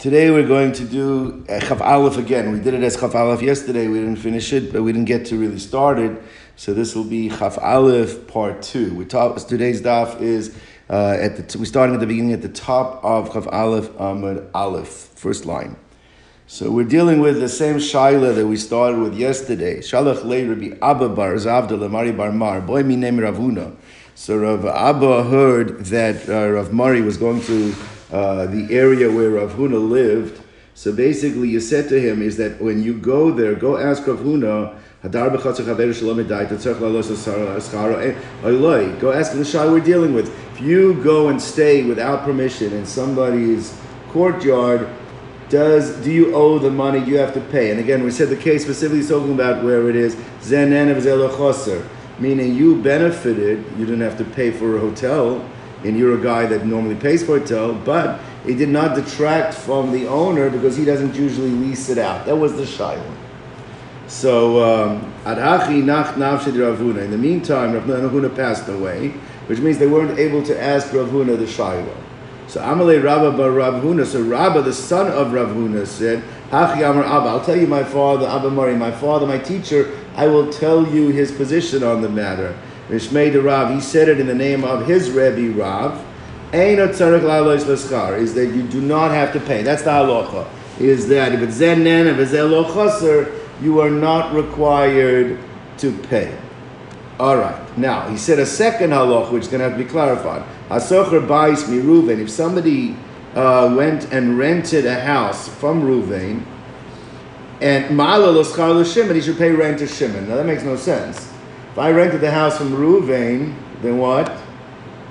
Today we're going to do Chaf Aleph again. We did it as Chaf Aleph yesterday. We didn't finish it, but we didn't get to really start it. So this will be Chaf Aleph part two. We talk, today's daf is uh, at the we're starting at the beginning at the top of Chaf Aleph Amud Aleph, first line. So we're dealing with the same shaila that we started with yesterday. Shalach le Rabbi Abba bar Zavda Mari bar Mar boy mi name Ravuna. So Rav Abba heard that uh, Rav Mari was going to uh, the area where Rav Huna lived. So basically, you said to him is that when you go there, go ask Rav Huna. Go ask the shah we're dealing with. If you go and stay without permission in somebody's courtyard, does do you owe the money you have to pay? And again, we said the case specifically talking about where it is meaning you benefited, you didn't have to pay for a hotel, and you're a guy that normally pays for a hotel, but it did not detract from the owner because he doesn't usually lease it out. That was the shayla. So, um, Adhachi nach navshid Ravuna. In the meantime, Rav Huna passed away, which means they weren't able to ask Rav Huna the shayla. So Amalei Rabba bar Rav Huna. So Rabba, the son of Rav Huna, said, Hachi Amar Abba. I'll tell you my father, Abba Mari, my father, my teacher. I will tell you his position on the matter. Mishmei de Rav, he said it in the name of his Rebbe Rav. Is that you do not have to pay. That's the halacha. Is that if it's zen if it's chaser, you are not required to pay. All right. Now he said a second halacha, which is going to have to be clarified. Hasocher bais mi Ruvain. If somebody uh, went and rented a house from Ruvain, and ma'ala lo Shimon, he should pay rent to Shimon. Now that makes no sense. If I rented the house from Ruvain, then what?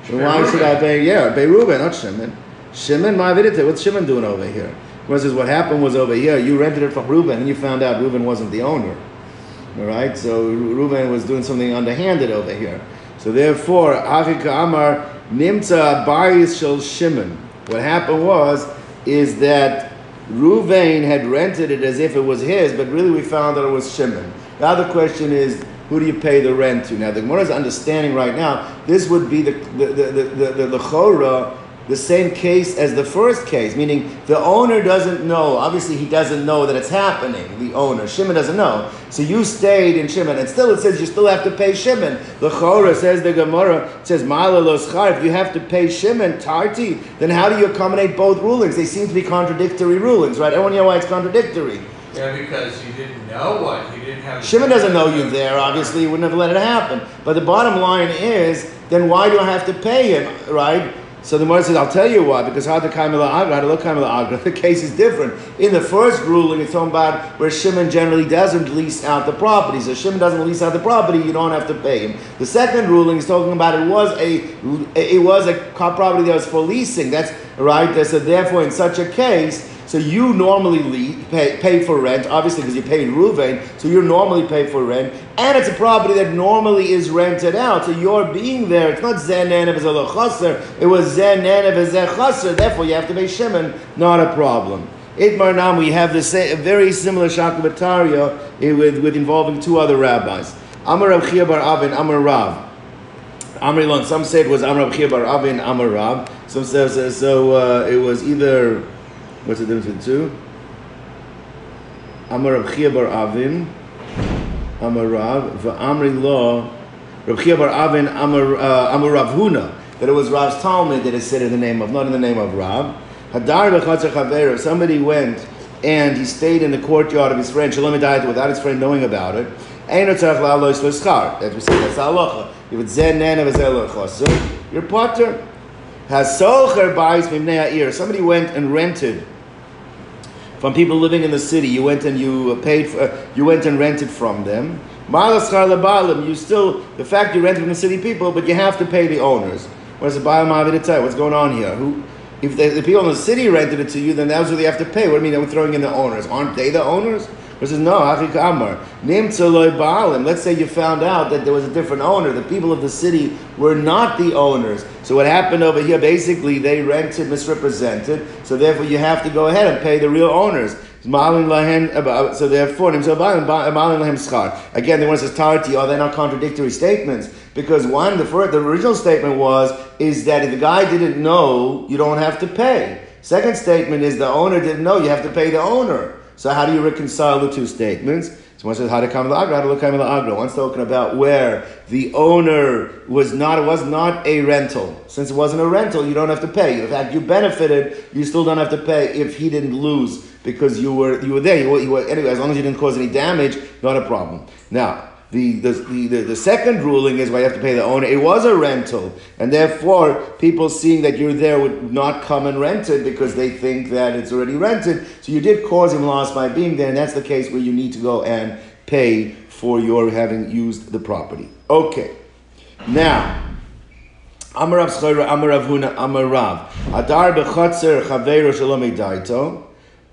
Then why should I pay? Yeah, pay Ruvain, not Shimon. Shimon, my vidite. What's Shimon doing over here? Says what happened was over here. You rented it from Reuben, and you found out Reuben wasn't the owner. All right, so Reuben was doing something underhanded over here. So therefore, Achika Amar Nimtza Bayis Shel Shimon. What happened was is that Ruvain had rented it as if it was his, but really we found that it was Shimon. The other question is, who do you pay the rent to? Now, the Gemara's understanding right now, this would be the the the the, the, the, the the same case as the first case, meaning the owner doesn't know. Obviously, he doesn't know that it's happening. The owner, Shimon, doesn't know. So you stayed in Shimon, and still it says you still have to pay Shimon. The Chora says the Gemara says loschar. If you have to pay Shimon Tarti, then how do you accommodate both rulings? They seem to be contradictory rulings, right? I don't know why it's contradictory. Yeah, because you didn't know what you didn't have. Shimon doesn't know you there. Obviously, you wouldn't have let it happen. But the bottom line is, then why do I have to pay him? Right? So the Gemara says, I'll tell you why, because how to Kaimila Agra, how to look Kaimila Agra, the case is different. In the first ruling, it's talking about where Shimon generally doesn't lease out the property. So Shimon doesn't lease out the property, you don't have to pay him. The second ruling is talking about it was a it was a property that was for leasing. That's right. So therefore, in such a case, so you normally leave, pay, pay for rent, obviously because you're paying Ruvain, so you normally pay for rent, and it's a property that normally is rented out, so you're being there, it's not Zenenev as a it was Zenenev as a therefore you have to pay Shimon, not a problem. Itmar Nam, we have the same, a very similar Shakabataria with, with involving two other rabbis. Amar Rav Chia bar Avin, Amar Rav. Amar some say it was Amar Rav Chia bar Avin, Amar Rav. Some says so uh, it was either What's the difference between two? Amar Rav Chia bar Avin, Amar Rav, V'amri Lo, Rav Chia bar Avin, Amar, uh, Amar Rav Huna, that it was Rav's Talmud that is said in the name of, not in the name of Rav. Hadar v'chatzar chaver, if somebody went and he stayed in the courtyard of his friend, Shalom died without his friend knowing about it, Ein tzarech la'alois l'schar. As we say, that's halacha. If it's zen nen of a you're potter. Hasocher buys mimnei ha'ir. Somebody went and rented from people living in the city. You went and you paid for, uh, you went and rented from them. You still, the fact you rented from the city people, but you have to pay the owners. What does the tell? What's going on here? Who, if the, the, people in the city rented it to you, then that's what they have to pay. What do you mean? They were throwing in the owners. Aren't they the owners? Says, no, Amar. Let's say you found out that there was a different owner. The people of the city were not the owners. So what happened over here, basically, they rented, misrepresented. So therefore, you have to go ahead and pay the real owners. Uh, uh, so therefore, again, the one says tarti, are they not contradictory statements? Because one, the first, the original statement was is that if the guy didn't know, you don't have to pay. Second statement is the owner didn't know, you have to pay the owner. So how do you reconcile the two statements? So one says how to come the agra, how to look in the agra. One's talking about where the owner was not, it was not a rental. Since it wasn't a rental, you don't have to pay. In fact, you benefited, you still don't have to pay if he didn't lose because you were you were there. You were, you were, anyway, as long as you didn't cause any damage, not a problem. Now, the, the, the, the, second ruling is why you have to pay the owner. It was a rental, and therefore people seeing that you're there would not come and rent it because they think that it's already rented. So you did cause him loss by being there, and that's the case where you need to go and pay for your having used the property. Okay, now. Amar Rav Schora, Amar Huna, Amar Rav. Adar bechotzer chaveiro shalom daito.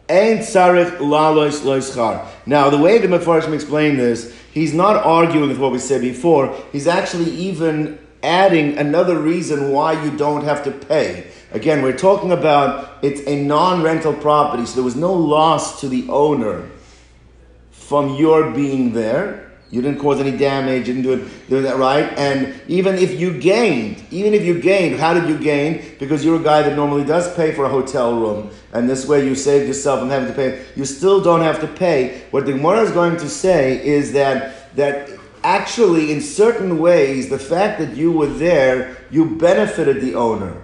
Ein tzarich lalois loischar. Now, the way the Mefarshim explain this, he's not arguing with what we said before. He's actually even adding another reason why you don't have to pay. Again, we're talking about it's a non-rental property, so there was no loss to the owner from your being there. You didn't cause any damage, you didn't do it, do that right. And even if you gained, even if you gained, how did you gain? Because you're a guy that normally does pay for a hotel room, and this way you saved yourself from having to pay. You still don't have to pay. What the Gemara is going to say is that that actually, in certain ways, the fact that you were there, you benefited the owner.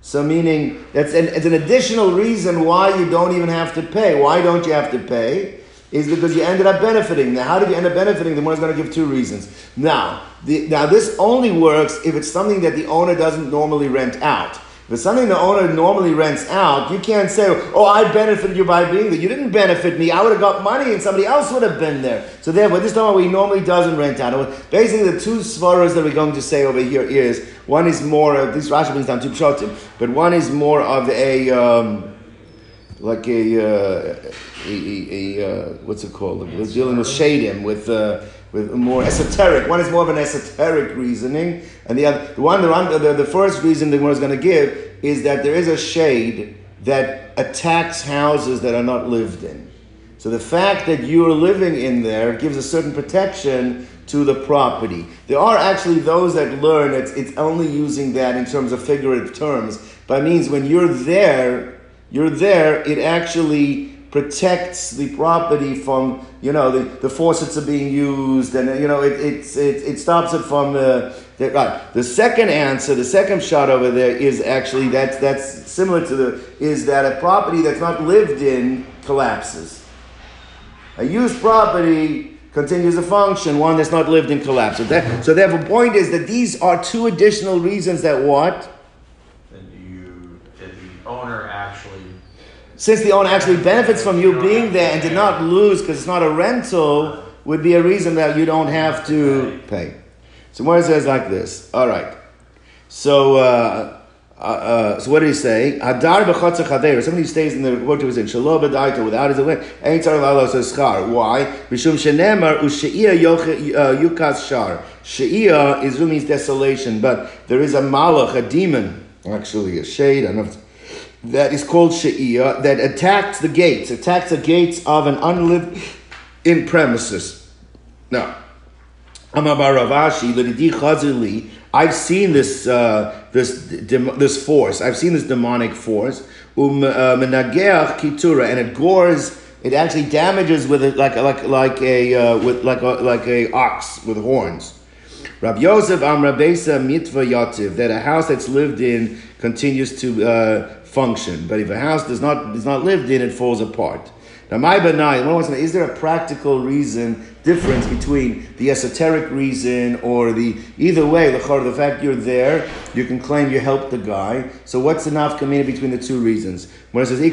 So, meaning that's an, it's an additional reason why you don't even have to pay. Why don't you have to pay? is because you ended up benefiting. Now, how did you end up benefiting? The is going to give two reasons. Now, the, now this only works if it's something that the owner doesn't normally rent out. It's something the owner normally rents out, you can't say, "Oh, I benefited you by being there." You didn't benefit me. I would have got money, and somebody else would have been there. So therefore, this time he normally doesn't rent out. Basically, the two svaras that we're going to say over here is one is more. of, this Rashi brings down two pshatim, but one is more of a. Um, like a, uh, a, a, a uh, what's it called? Like dealing with shadim, with uh, with more esoteric. One is more of an esoteric reasoning, and the other, the one, the, the, the first reason the one is going to give is that there is a shade that attacks houses that are not lived in. So the fact that you are living in there gives a certain protection to the property. There are actually those that learn it's, it's only using that in terms of figurative terms, but it means when you're there you're there, it actually protects the property from, you know, the, the faucets are being used and, you know, it, it, it, it stops it from, the, right. The second answer, the second shot over there is actually, that's, that's similar to the, is that a property that's not lived in collapses. A used property continues to function, one that's not lived in collapses. That, so therefore, point is that these are two additional reasons that what? That you, that the owner since the owner actually benefits from you being there and did not lose because it's not a rental, would be a reason that you don't have to pay. So where it says like this. All right. So. Uh, uh, uh, so what did he say? Hadar b'chotzer chaver. Somebody who stays in the what was in shalom b'daita without his away. Ain't tzar lalos schar. Why? Mishum shenemar u'sheia uh, yukas shar. Sheia is means desolation, but there is a malach, a demon, actually a shade. I don't know. That is called She'iyah, that attacked the gates, attacked the gates of an unlived in premises. Now, Ravashi, I've seen this uh, this this force. I've seen this demonic force. Um uh, kitura, and it gores. It actually damages with it like like like a uh, with like a like a ox with horns. Rabbi Yosef Amrabesa Mitva Yativ, that a house that's lived in continues to uh, function. But if a house does not is not lived in, it falls apart. Now, my benai, one is there a practical reason, difference between the esoteric reason or the, either way, the the fact you're there, you can claim you helped the guy. So what's the nafkamina between the two reasons? When it says, the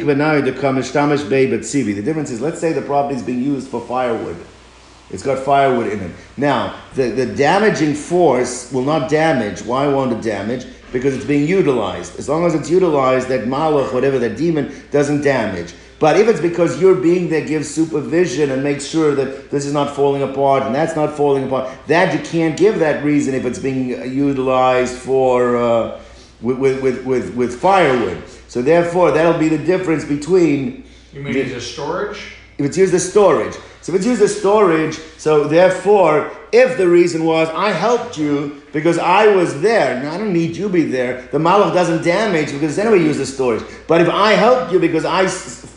The difference is, let's say the property is being used for firewood. It's got firewood in it. Now, the, the damaging force will not damage. Why won't it damage? Because it's being utilized. As long as it's utilized, that malach, whatever that demon, doesn't damage. But if it's because you're being there gives supervision and makes sure that this is not falling apart and that's not falling apart, that you can't give that reason if it's being utilized for uh, with, with, with, with, firewood. So therefore, that'll be the difference between. You mean the, as a storage? If it's used as storage. So if it's used as storage, so therefore, if the reason was I helped you because I was there, now I don't need you to be there, the malach doesn't damage because then we use storage. But if I helped you because I,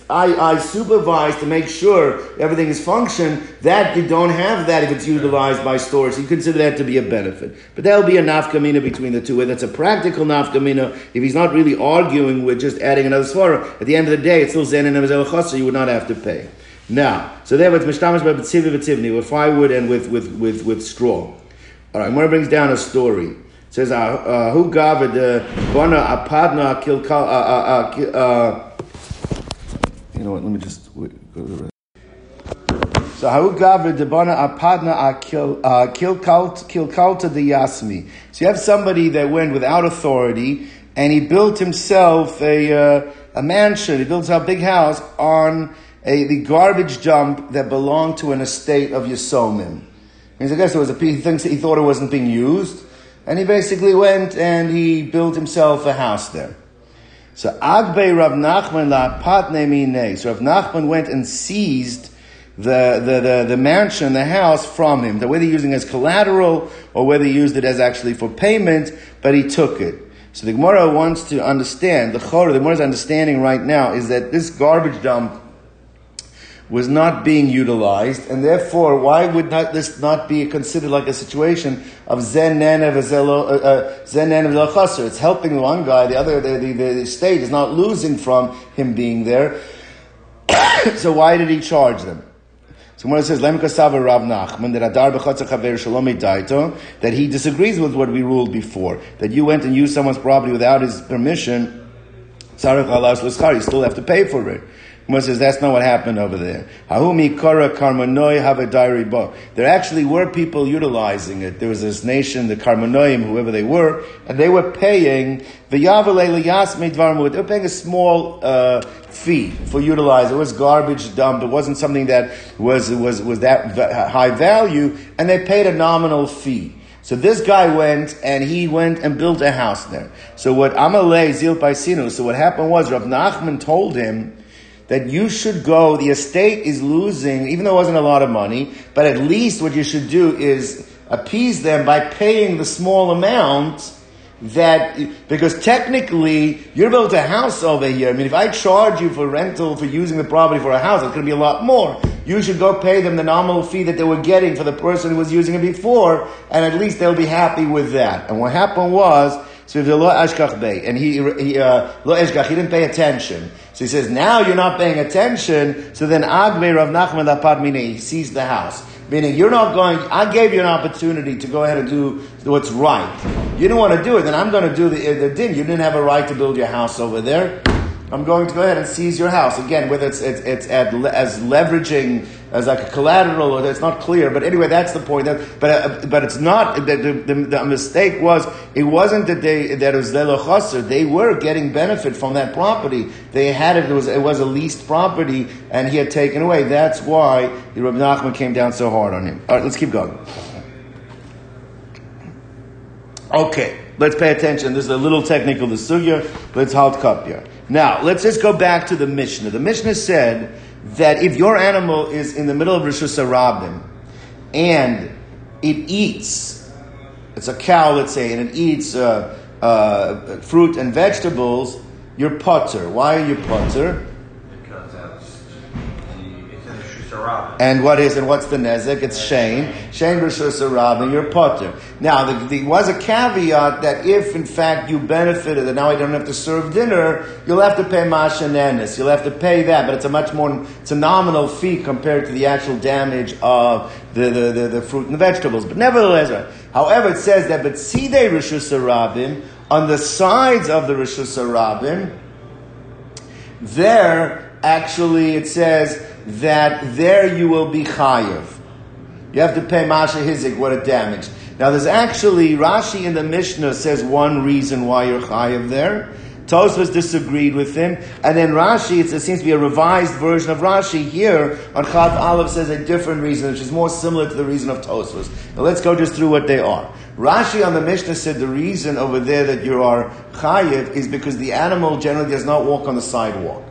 I, I supervise to make sure everything is function, that you don't have that if it's utilized by storage. So you consider that to be a benefit. But that'll be a nafkamina between the two. Whether that's a practical nafkamina, if he's not really arguing with just adding another svara, at the end of the day, it's still zen and you would not have to pay. Now, so there it's mishtamish by b'tzivi v'tivni, with firewood and with, with, with, with straw. All right, Mora brings down a story. It says, uh, uh, who gave the bona apadna kilkal, uh, uh, you know what, let me just wait, go to the rest. So how gavre debana apadna kilkalta the yasmi. So you have somebody that went without authority and he built himself a, uh, a mansion. He built a big house on a, the garbage dump that belonged to an estate of Yisomim. Means I guess it was a he thinks he thought it wasn't being used, and he basically went and he built himself a house there. So Agbe Rav Nachman la patne mine. So Rav Nachman went and seized the, the, the, the, mansion, the house from him. Whether he using as collateral or whether he used it as actually for payment, but he took it. So the Gemara wants to understand, the Chorah, the Gemara's understanding right now is that this garbage dump was not being utilized, and therefore, why would not this not be considered like a situation of zen nenev uh, uh, It's helping one guy, the other, the, the, the state is not losing from him being there. so why did he charge them? So when it says Sava Rav Nachman that Adar Chaver Shalom Daito that he disagrees with what we ruled before that you went and used someone's property without his permission, Sarach Alas you still have to pay for it. Gemara says that's not what happened over there. Hahumi kara karmanoi have a diary book. There actually were people utilizing it. There was this nation, the Karmanoim, whoever they were, and they were paying the They were paying a small uh, fee for utilizing. It was garbage dump. It wasn't something that was was was that high value, and they paid a nominal fee. So this guy went and he went and built a house there. So what Amalei Zil so what happened was Rav Nachman told him that you should go, the estate is losing, even though it wasn't a lot of money, but at least what you should do is appease them by paying the small amount that, because technically, you're built a house over here. I mean, if I charge you for rental for using the property for a house, it's going to be a lot more. You should go pay them the nominal fee that they were getting for the person who was using it before, and at least they'll be happy with that. And what happened was, so if lo ashkach bay, and he he uh, lo ashkach, he didn't pay attention. So he says, now you're not paying attention. So then agbe Rav Nachman lapad mine, he sees the house. Meaning you're not going. I gave you an opportunity to go ahead and do what's right. You didn't want to do it, then I'm going to do the, the din. You didn't have a right to build your house over there. I'm going to go ahead and seize your house. Again, whether it's, it's, it's at, as leveraging, as like a collateral, or it's not clear. But anyway, that's the point. That, but, uh, but it's not, the, the, the, mistake was, it wasn't that they, that it was lelochaser. They were getting benefit from that property. They had it, it was, it was a leased property, and he had taken away. That's why the Rabbi Nachman came down so hard on him. All right, let's keep going. Okay, let's pay attention. This is a little technical, the sugya. Let's halt kapya. Now, let's just go back to the Mishnah. The Mishnah said that if your animal is in the middle of Rosh Hashanah and it eats, it's a cow, let's say, and it eats uh, uh, fruit and vegetables, you're potter. Why are you potter? And what is and what's the nezek? It's Shane. Shane versus and you're potter. Now, there was a caveat that if in fact you benefited and now I don't have to serve dinner, you'll have to pay mashanenis. You'll have to pay that, but it's a much more, it's a nominal fee compared to the actual damage of the, the, the, the fruit and the vegetables. But nevertheless, however, it says that but sidei rishus on the sides of the rishus there actually it says that there you will be chayiv. You have to pay Masha Hizik, what a damage. Now there's actually, Rashi in the Mishnah says one reason why you're chayiv there. Tosfos disagreed with him, and then Rashi, it seems to be a revised version of Rashi here on Chaf Aleph says a different reason, which is more similar to the reason of Tosfos. Now let's go just through what they are. Rashi on the Mishnah said the reason over there that you are chayiv is because the animal generally does not walk on the sidewalk.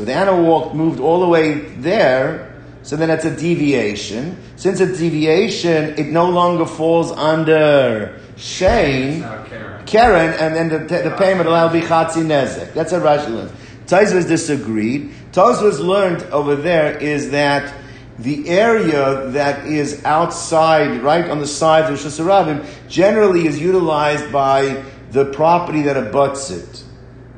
So if the animal walked, moved all the way there, So then it's a deviation. Since it's deviation, it no longer falls under Shane, Karen. Karen, and then the, the payment will be Chatzi Nezek. That's what Rashi learns. Tosfos disagreed. Tosfos learned over there is that the area that is outside, right on the side of Hashanah, generally is utilized by the property that abuts it.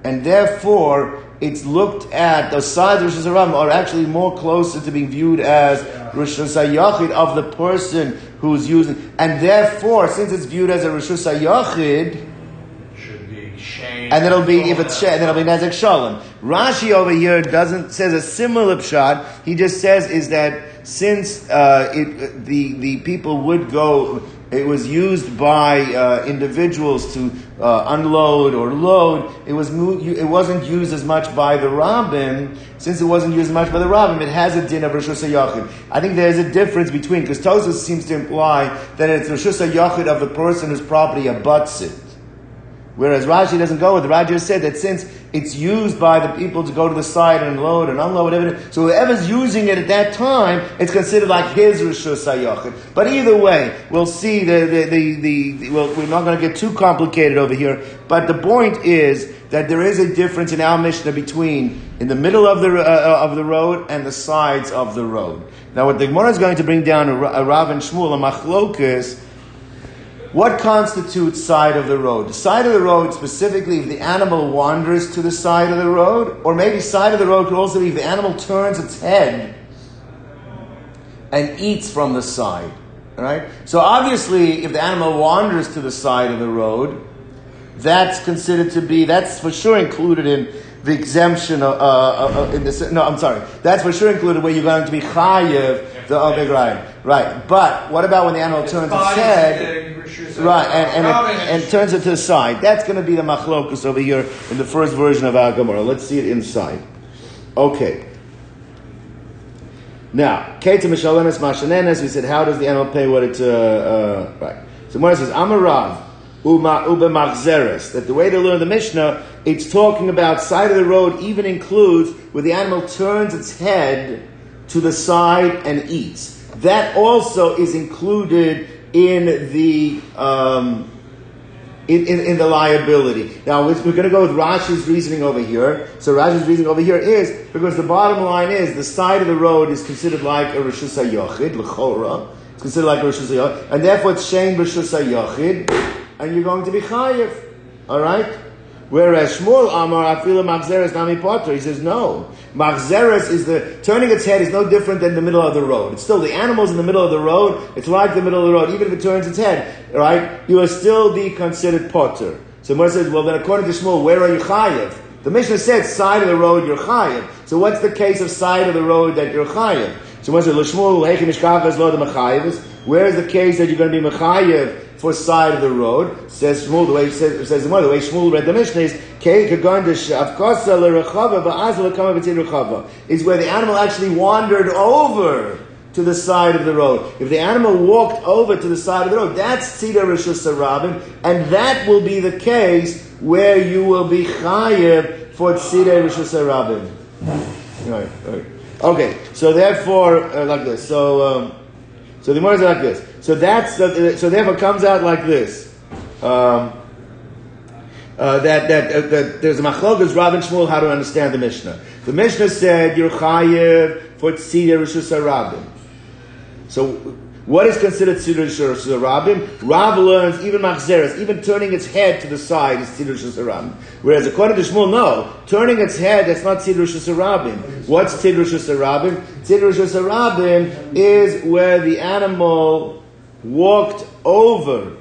And therefore, it's looked at, the sides of Rosh Hashanah are actually more closer to being viewed as Rosh Hashanah of the person who's using. And therefore, since it's viewed as a Rosh Hashanah, Should be Shane. and it'll be if it's then it'll be nezek shalom. Rashi over here doesn't says a similar pshat. He just says is that since uh, it, the the people would go, it was used by uh, individuals to uh, unload or load. It was it wasn't used as much by the rabbin. Since it wasn't used as much by the rabbin, it has a din of Rosh Hashanah. I think there is a difference between because Tosfos seems to imply that it's Rosh Hashanah of the person whose property abuts it. Whereas Rashi doesn't go with it. Rashi said that since it's used by the people to go to the side and load and unload, whatever, so whoever's using it at that time, it's considered like his Rishus HaYachid. But either way, we'll see the, the, the, the, the well, we're not going to get too complicated over here, but the point is that there is a difference in our Mishnah between in the middle of the, uh, of the road and the sides of the road. Now what the Gemara is going to bring down a Rav and Shmuel, a machlokas, what constitutes side of the road? The side of the road, specifically, if the animal wanders to the side of the road, or maybe side of the road could also be if the animal turns its head and eats from the side. All right. So obviously, if the animal wanders to the side of the road, that's considered to be that's for sure included in the exemption of, uh, uh, uh, in this. No, I'm sorry. That's for sure included where you're going to be chayiv the right. Right. But what about when the animal turns its head? Right, and, and, it, and turns it to the side. That's going to be the machlokus over here in the first version of our Gemara. Let's see it inside. Okay. Now, Keta Mishalemes Mashanenes, we said, how does the animal pay what it, uh, uh, right. So Gemara says, Amarav, Uba Machzeres, that the way to learn the Mishnah, it's talking about side of the road even includes where the animal turns its head to the side and eats. That also is included in the um, in, in, in, the liability. Now we're going to go with Rashi's reasoning over here. So Rashi's reasoning over here is because the bottom line is the side of the road is considered like a Rishus HaYochid, L'chora. It's considered like a Rishus HaYochid. And therefore it's Shane Rishus HaYochid. And you're going to be Chayiv. Alright? Whereas Shmuel Amar Afila Machzeres Nami Potter, he says no. Machzeres is the turning its head is no different than the middle of the road. It's still the animal's in the middle of the road. It's like the middle of the road, even if it turns its head, right? You will still be considered Potter. So Moshe says, well then according to Shmuel, where are you Chayiv? The Mishnah said side of the road you're Chayiv. So what's the case of side of the road that you're Chayiv? So Moshe the Mechayiv. Where is the case that you're going to be Mechayiv? For side of the road. Says Shmuel, the way says, says the way Shmuel read the Mishnah is is where the animal actually wandered over to the side of the road. If the animal walked over to the side of the road, that's Tzida Rishus Rabin, and that will be the case where you will be Chayev for Tzida Rishus Rabin. Right, right. Okay, so therefore, uh, like this. So, um, so the Gemara is like this. So that's the, so therefore comes out like this. Um, uh, that that, uh, that there's a machlokas Rav and Shmuel how to understand the Mishnah. The Mishnah said you're chayiv for tzidei rishus harabim. So what is considered tzidei rishus harabim? Rav learns even machzeres, even turning its head to the side is tzidei rishus harabim. Whereas according to Shmuel, no, turning its head that's not tzidei rishus harabim. What's tzidei rishus harabim? Tzidei rishus harabim is where the animal walked over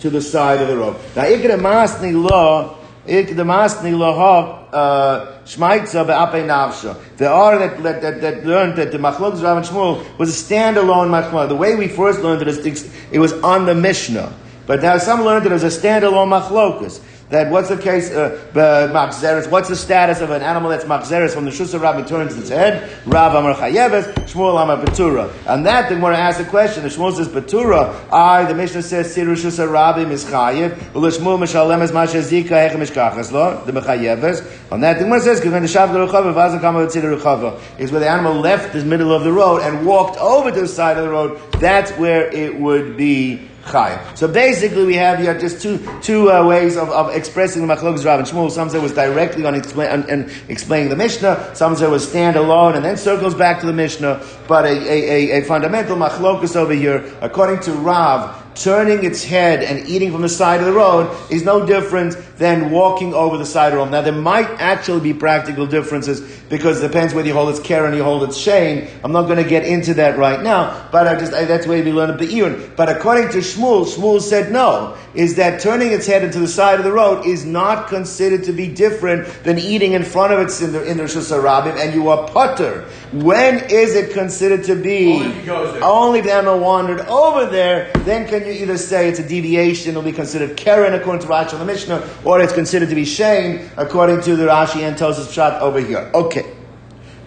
to the side of the road. Now, ikra masni lo, ikra masni lo ha, uh, shmaitza be'apei navsha. There are that, that, that, that learned that the machlokes Rav and Shmuel was a standalone machlok. The way we first learned it, it was on the Mishnah. But now some learned that it was a standalone machlokus. That what's the case, uh, what's the status of an animal that's Machzeres from the Shusa Rabbi turns its head? Rav Amar Chayeves, Shmuel Amar Betura. And that, the Gemara asks the question, the Shmuel says Betura, I, the Mishnah says, Siru Shusa Rabbi Mischayev, Ula Shmuel Mishalem Es Masha Zika Hech Mishkachas Lo, the Mechayeves. On that, the Gemara says, Kivin the Shav Geruchava, Vazan Kama Tzir Ruchava, is where the animal left the middle of the road and walked over to the side of the road, that's where it would be Chayim. So basically, we have here just two two uh, ways of, of expressing the Machlokes Rav and Shmuel. Some say it was directly on, explain, on, on, explaining the Mishnah. Some say it was standalone and then circles back to the Mishnah. But a, a, a, a fundamental Machlokus over here, according to Rav, turning its head and eating from the side of the road is no different than walking over the side of the road. Now, there might actually be practical differences because it depends whether you hold its care and you hold its shane. I'm not going to get into that right now, but I just I, that's where we learn a Be'irun. But according to Shmuel, Shmuel said no, is that turning its head into the side of the road is not considered to be different than eating in front of its in the, in the and you are putter. When is it considered to be? Only if. Only if the animal wandered over there, then can you either say it's a deviation, it'll be considered Karen according to Rashi and the Mishnah, or it's considered to be Shane according to the Rashi and Tosfos shot over here. Okay.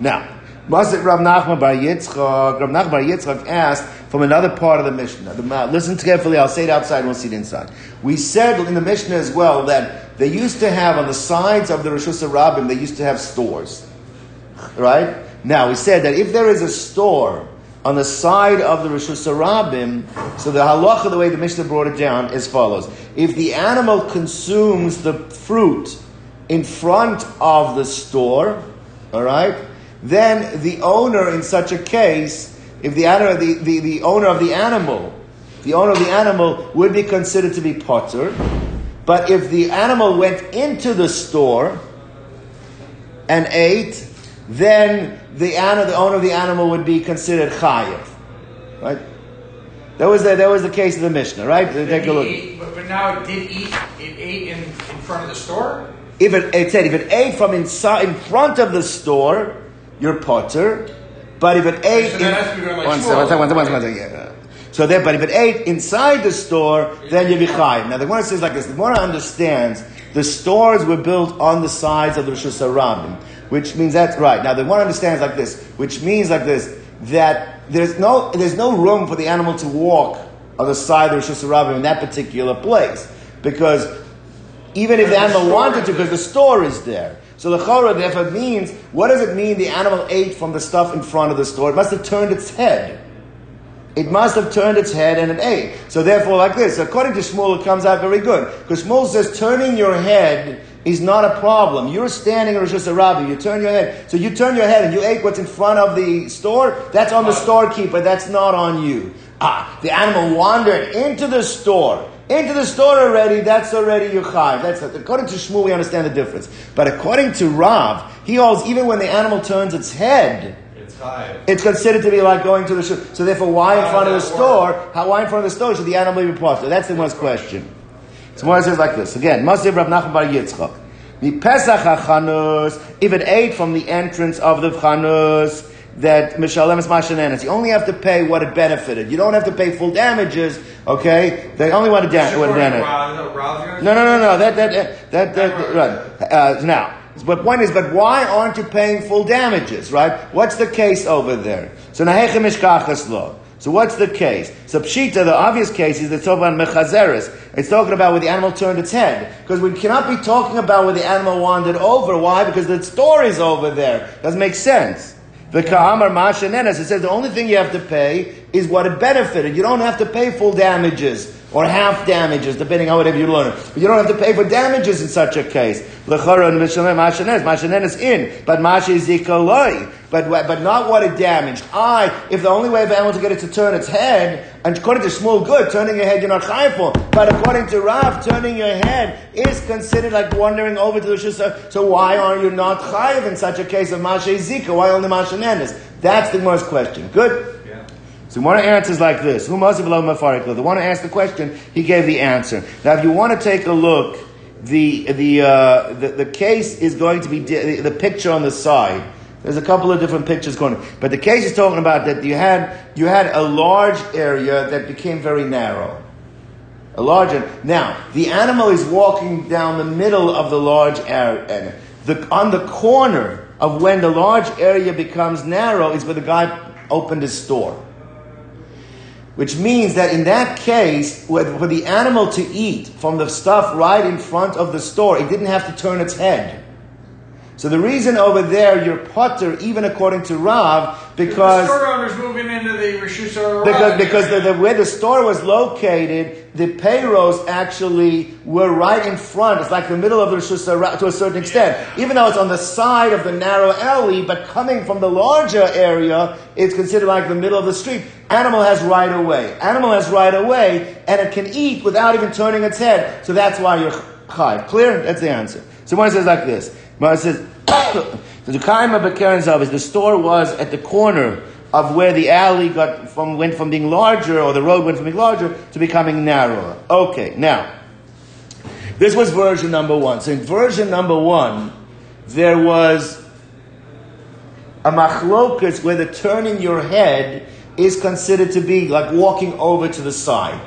Now, was it Rav Nachman Bar Yitzchak? Rav Nachman Bar Yitzchak asked from another part of the Mishnah. The, listen carefully, I'll say it outside, we'll see it inside. We said in the Mishnah as well that they used to have on the sides of the Rosh Hashanah, they used to have stores. Right? Now, we said that if there is a store on the side of the Rosh so the halacha, the way the Mishnah brought it down, is follows. If the animal consumes the fruit in front of the store, all right, then the owner in such a case, if the, the, the, the owner of the animal, the owner of the animal would be considered to be potter, but if the animal went into the store and ate, then the, the owner of the animal would be considered chayiv. Right? That was the, that was the case of the Mishnah, right? Take a look. Ate, but, but now it did eat. It ate in, in front of the store. If it, it said if it ate from inside in front of the store, you're potter. But if it ate, So like one second, one second, one second, one second, yeah. Then, but if it ate inside the store, then you be chayiv. Now the Gemara says like this: the Gemara understands the stores were built on the sides of the Rosh Hashanah, which means that's right. Now the one understands like this, which means like this that there's no there's no room for the animal to walk on the side of Rosh Hashanah in that particular place because even if the animal wanted to, because the store is there. So the chora therefore means, what does it mean the animal ate from the stuff in front of the store? It must have turned its head. It must have turned its head and it ate. So therefore, like this, according to Shmuel, it comes out very good. Because Shmuel says turning your head is not a problem. You're standing in Rosh Hashanah, you turn your head. So you turn your head and you ate what's in front of the store, that's on the storekeeper, that's not on you. Ah, the animal wandered into the store. Into the store already, that's already your chayv. That's according to Shmuel, we understand the difference. But according to Rav, he holds even when the animal turns its head, It's considered to be like going to the store. So therefore, why in front of the store? How why in front of the store should the animal be potter? That's the one's question. So Gemara says like this again. Masiv Rav Nachman Bar Yitzchak. The Pesach HaChanus, if it ate from the entrance of the Chanus, that Mishalem is Mashanenas. You only have to pay what it benefited. You don't have to pay full damages, okay? They only want to damage what it. No, no, no, no. That, that, that, that, right. Uh, now, but point is, but why aren't you paying full damages, right? What's the case over there? So nahechem ishkachas lo. So what's the case? So pshita, the obvious case is the about mechazeres. It's talking about where the animal turned its head. Because we cannot be talking about where the animal wandered over. Why? Because the store is over there. Doesn't make sense. The ka'amar mashanenas, it says the only thing you have to pay is what it benefited. You don't have to pay full damages or half damages, depending on whatever you learn. But you don't have to pay for damages in such a case. L'chara and mishalem mashanenas, mashanenas in, but masha is yikaloi. But, but not what it damaged. I, if the only way of animal to get it to turn its head, and according to Shmuel, good, turning your head you're not chayiv for. But according to Rav, turning your head is considered like wandering over to the Shusha. So why are you not chayiv in such a case of Masha Zika? Why only Masha Nenes? That's the Gemara's question. Good? Yeah. So one answers like this. Who must have The one who asked the question, he gave the answer. Now, if you want to take a look, the the uh, the, the case is going to be di- the picture on the side. There's a couple of different pictures going, on. but the case is talking about that you had you had a large area that became very narrow. A large. Now, the animal is walking down the middle of the large area. The, on the corner of when the large area becomes narrow is where the guy opened his store. Which means that in that case, for the animal to eat from the stuff right in front of the store, it didn't have to turn its head. So the reason over there you're potter, even according to Rav, because the store owner's moving into the Rishus because because the, the, where the store was located, the payros actually were right in front. It's like the middle of the Rishus to a certain extent, even though it's on the side of the narrow alley, but coming from the larger area, it's considered like the middle of the street. Animal has right away. Animal has right away, and it can eat without even turning its head. So that's why you're chai. Clear? That's the answer. So one says like this. One says, the Dukaima Bekeren Zav the store was at the corner of where the alley got from went from being larger or the road went from being larger to becoming narrower. Okay, now this was version number one. So in version number one, there was a machlokas where the turning your head is considered to be like walking over to the side.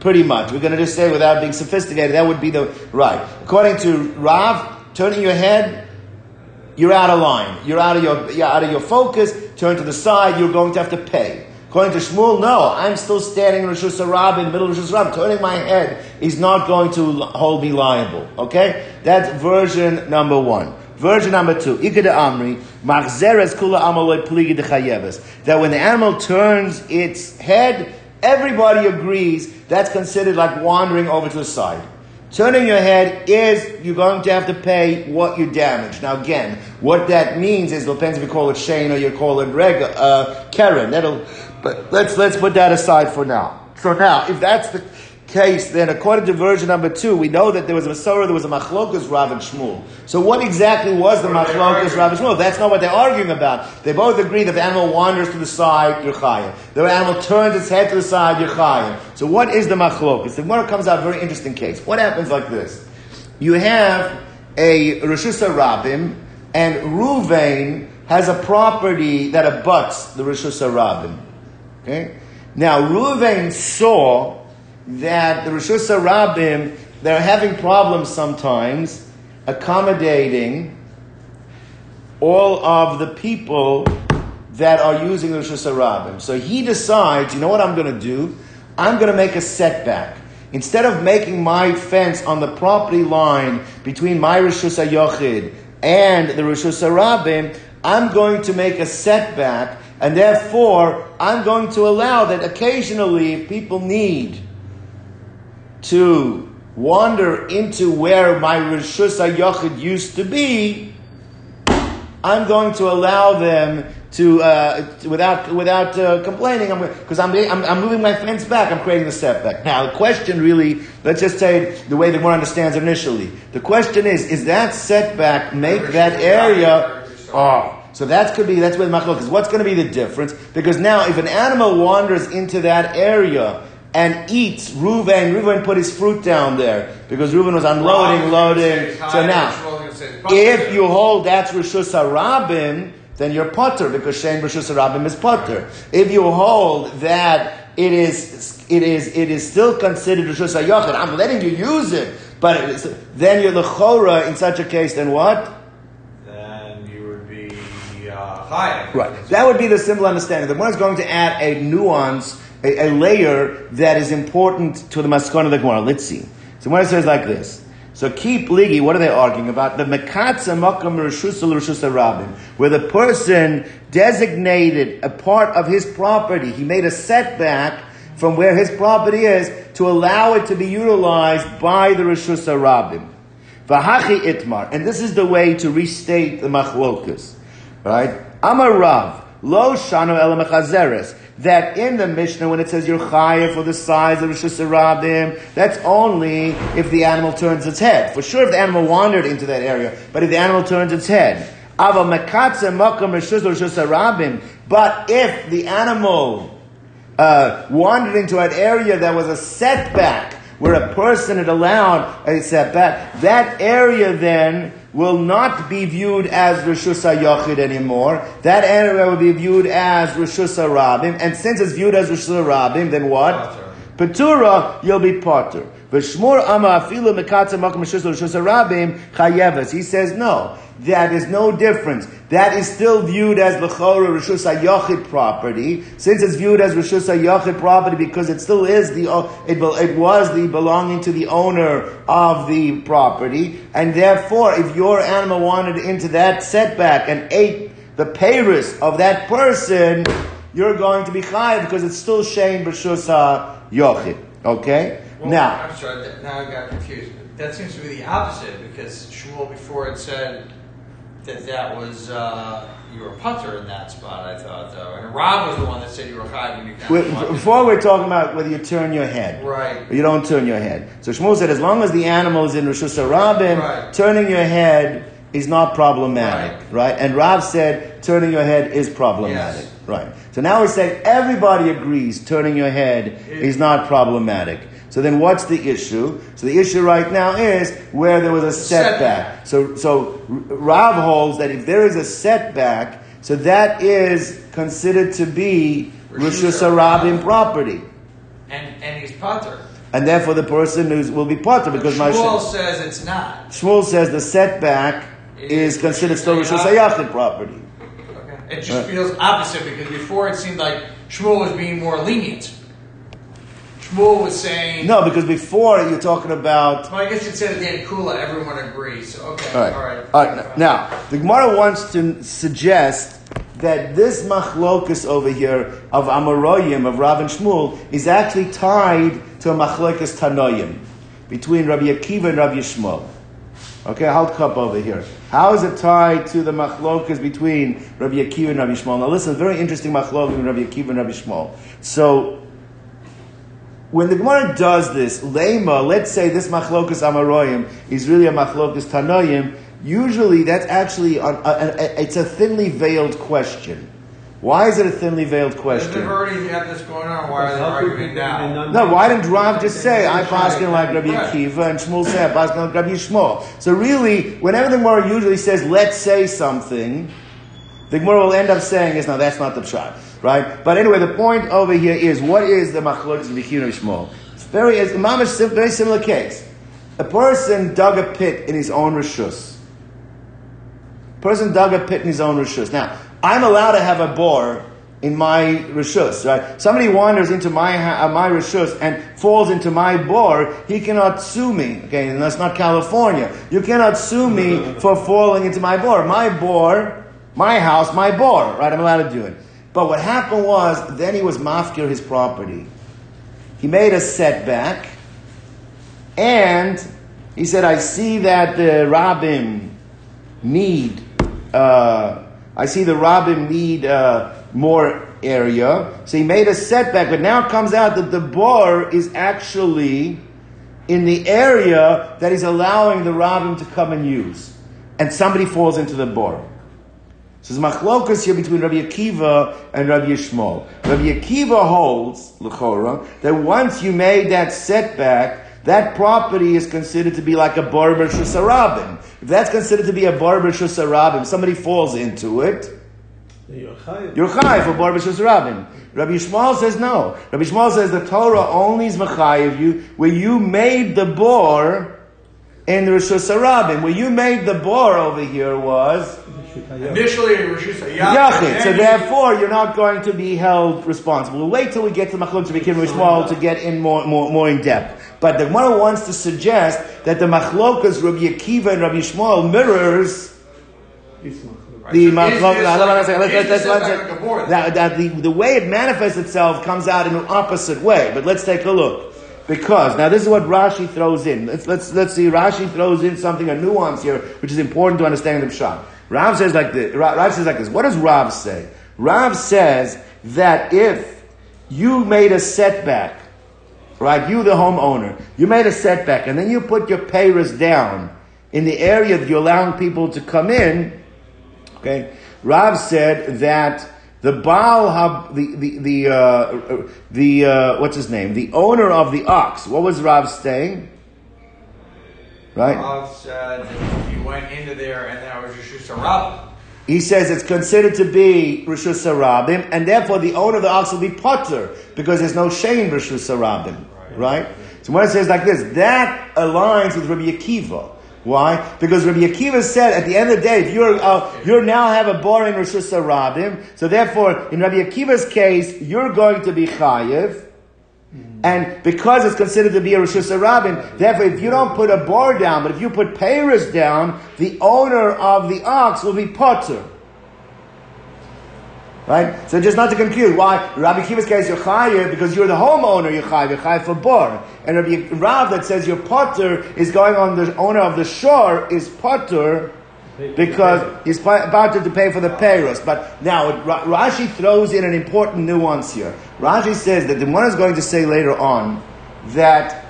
Pretty much. We're going to just say without being sophisticated, that would be the right. According to Rav, turning your head, you're out of line. You're out of your, you're out of your focus. Turn to the side, you're going to have to pay. According to Shmuel, no, I'm still standing in Rosh Hashanah in the middle of Rosh Hashanah. Turning my head is not going to hold me liable. Okay? That's version number one. Version number two, Ikeda Amri, Machzeres Kula Amaloi Pligi That when the animal turns its head, everybody agrees that's considered like wandering over to the side. Turning your head is you're going to have to pay what you damaged. Now again, what that means is depends if you call it Shane or you call it Reg, uh, Karen. That'll, but let's let's put that aside for now. So now, if that's the case, then according to version number two, we know that there was a Masorah, there was a Machlokas, Rav and Shmuel. So what exactly was the Machlokas, Rav and Shmuel? That's not what they're arguing about. They both agree that the animal wanders to the side, you're chayim. The animal turns its head to the side, you're chayim. So what is the Machlokas? The Gemara comes out a very interesting case. What happens like this? You have a Rishus Rabim, and Ruvain has a property that abuts the Rishus Rabim. Okay? Now, Ruvain saw that the Rosh Hashanah they're having problems sometimes accommodating all of the people that are using the Rosh Hashanah. So he decides, you know what I'm going to do? I'm going to make a setback. Instead of making my fence on the property line between my Rosh Hashanah and the Rosh Hashanah, I'm going to make a setback, and therefore I'm going to allow that occasionally people need to wander into where my Rishus HaYachid used to be, I'm going to allow them to, uh, to without without uh, complaining, because I'm, I'm, I'm, moving my fence back, I'm creating the setback. Now, the question really, let's just say the way the one understands initially. The question is, is that setback make that area? Oh, so that could be that's where the machlok is. What's going to be the difference? Because now, if an animal wanders into that area and eats Reuven. Reuven put his fruit down there because Reuven was unloading, loading. So now, if you hold that's Rishus Harabim, then you're potter because Shane Rishus Harabim is potter. If you hold that it is, it is, it is still considered Rishus Hayochid, I'm letting you use it, but it is, then you're the Chora in such a case, then what? Then you would be uh, Right. That would be the simple understanding. The one is going to add a nuance a, a layer that is important to the maskon of the Gemara. Let's see. So when it says like this. So keep ligi, what are they arguing about? The mekatza makam rishusa rishusa rabin, where the person designated a part of his property, he made a setback from where his property is to allow it to be utilized by the rishusa rabin. Vahachi itmar, and this is the way to restate the machlokas, right? Amar Rav, lo shanu el that in the Mishnah, when it says you're chayiv for the size of Rosh Hashanah, that's only if the animal turns its head. For sure, if the animal wandered into that area, but if the animal turns its head. But if the animal uh, wandered into an area that was a setback, where a person had allowed a setback, that area then will not be viewed as Rishus HaYachid anymore. That area will be viewed as Rishus HaRabim. And since it's viewed as Rishus HaRabim, then what? Petura, you'll be potter. He says no. That is no difference. That is still viewed as lechora rishus hayochid property, since it's viewed as rishus hayochid property because it still is the uh, it, it was the belonging to the owner of the property, and therefore, if your animal wandered into that setback and ate the payris of that person, you're going to be chayiv because it's still shame rishus hayochid. Okay. Well, now, I'm sorry, that, now I got confused. That seems to be the opposite because Shmuel before it said that that was uh, you were a punter in that spot. I thought though, and Rav was the one that said you were when you we- before we're talking about whether you turn your head. Right. You don't turn your head. So Shmuel said, as long as the animal is in Rishus Rabin, Right. turning your head is not problematic, right. And Rav said turning your head is problematic, Yes. right? So now we're saying everybody agrees turning your head is not problematic. So then, what's the issue? So the issue right now is where there was a setback. Setback. So so Rav holds that if there is a setback, so that is considered to be Rishus Rabin property. and and he's punter. And therefore, the person who's, will be potter because my Shmuel says it's not. Shmuel says the setback It is is considered still Rishus Hayachid property. Okay. It just feels opposite because before it seemed like Shmuel was being more lenient. Shmuel was saying, No, because before you're talking about. Well, I guess you'd say that Dan Kula, everyone agrees. So, okay, All right. all right. All right. Now, the Gemara wants to suggest that this machlokus over here of Amoroyim, of Rav and Shmuel, is actually tied to a machlokus Tanoyim between Rabbi Akiva and Rabbi Yishmael. Okay, hold cup over here. How is it tied to the machlokas between Rabbi Akiva and Rabbi Yishmael? Now listen, very interesting machlokas between Rabbi Akiva and Rabbi Yishmael. So, when the Gemara does this, lema, let's say this machlokas amaroyim is really a machlokas tanoyim. Usually, that's actually a, a, a- it's a thinly veiled question. Why is it a thinly veiled If they've question? already had this going on, why are they arguing now? No, why didn't Rav just say I paskin like Rabbi. Akiva and Shmuel say I paskin like Rabbi Yishmael? So really, whenever the Gemara usually says let's say something, the Gemara will end up saying is no, that's not the pshat, right? But anyway, the point over here is what is the machlokes of Akiva Shmuel? It's very, it's a mamish very similar case. A person dug a pit in his own rishus. Person dug a pit in his own rishus. Now, I'm allowed to have a bore in my rishus, right? Somebody wanders into my uh, my rishus and falls into my bore. He cannot sue me. Okay, and that's not California. You cannot sue me for falling into my bore. My bore, my house, my bore. Right? I'm allowed to do it. But what happened was, then he was mafkir his property. He made a setback, and he said, "I see that the rabbim need. Uh, I see the rabbim need uh, more area. So he made a setback, but now it comes out that the bor is actually in the area that he's allowing the rabbim to come and use, and somebody falls into the bor. So there's machlokas here between Rabbi Akiva and Rabbi Yishmael. Rabbi Akiva holds, l'chora, that once you made that setback, that property is considered to be like a barber shusarabim. If that's considered to be a barber shusarabim, somebody falls into it, You're chayiv. for barber shusarabim. Rabbi Yishmael says no. Rabbi Yishmael says the Torah only is of you where you made the bor in the Rosh Hashanah. Where you made the bor over here was Initially, it was just a Yachid. So therefore, you're not going to be held responsible. We'll wait till we get to Machlok with Shmuel to get in more, more, more in depth. But the Gemara wants to suggest that the Machlokas Rabbi Akiva and Rabbi Yishmael mirrors the That, that the, the way it manifests itself comes out in an opposite way. But let's take a look. Because now this is what Rashi throws in. Let's let's let's see. Rashi throws in something a nuance here, which is important to understand the pshat. Rav says like this. Ra- Rav says like this. What does Rav say? Rav says that if you made a setback, right? You, the homeowner, you made a setback, and then you put your payros down in the area that you're allowing people to come in. Okay, Rav said that the Baal, Hab, the the the uh, the uh, what's his name? The owner of the ox. What was Rav saying? Right. Rav said that you went into there and that was a he says it's considered to be Rishus Sarabim, and therefore the owner of the ox will be potter because there's no shame Rishus Sarabim, right? So when it says like this, that aligns with Rabbi Akiva. Why? Because Rabbi Akiva said at the end of the day, if you're uh, you now have a in Rosh Hashanah, so therefore in Rabbi Akiva's case, you're going to be chayiv. Mm. And because it's considered to be a Rosh Hashanah, therefore if you don't put a bor down, but if you put payros down, the owner of the ox will be potter. Right? So just not to confuse. Why? Rabbi Akiva's case, you're chayiv because you're the homeowner, you're chayiv, you're chayiv for bor. And Rabbi Rav that says your potter is going on the owner of the shore is potter because he's about to pay for the payros. But now Rashi throws in an important nuance here. Rashi says that the one is going to say later on that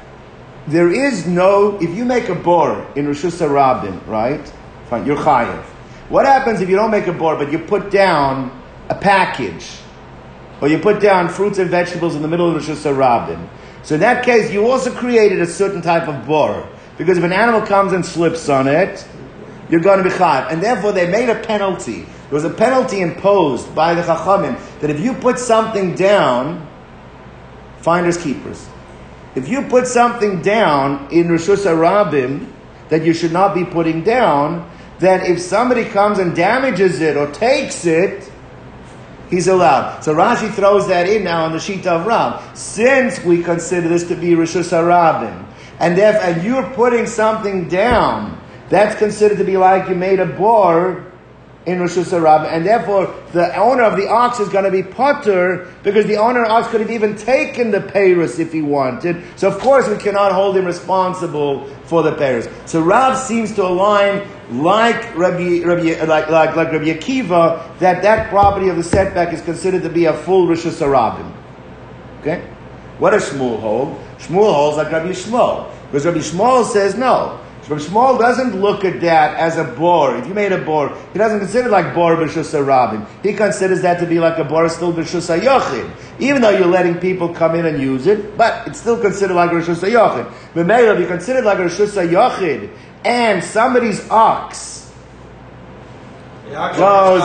there is no, if you make a bor in Rosh Hashanah, right? Fine, you're chayiv. What happens if you don't make a bor, but you put down a package, or you put down fruits and vegetables in the middle of the Hashanah? So in that case, you also created a certain type of bor. Because if an animal comes and slips on it, you're going to be chayav. And therefore, they made a penalty. There was a penalty imposed by the chachamim that if you put something down, finders keepers. If you put something down in Rishus Arabim that you should not be putting down, then if somebody comes and damages it or takes it, he's allowed. So Rashi throws that in now on the sheet of Ram. Since we consider this to be Rishus Harabim, and if and you're putting something down, that's considered to be like you made a bore in Rosh Hashanah, and therefore the owner of the ox is going to be potter because the owner of the ox could have even taken the payros if he wanted. So of course we cannot hold him responsible for the payros. So Rav seems to align like Rabbi, Rabbi like, like, like Rabbi Akiva that that property of the setback is considered to be a full Rosh Hashanah. Okay, what does Shmuel hold? Shmuel holds like Rabbi Yishmael because Rabbi Yishmael says no. Rabbi Yishmael doesn't look at that as a bor. If you made a bor, he doesn't consider it like bor b'shusa rabin. He considers that to be like a bor still b'shusa yochid. Even though you're letting people come in and use it, but it's still considered like a b'shusa yochid. B'meir, if you consider it like a b'shusa yochid, and somebody's ox goes,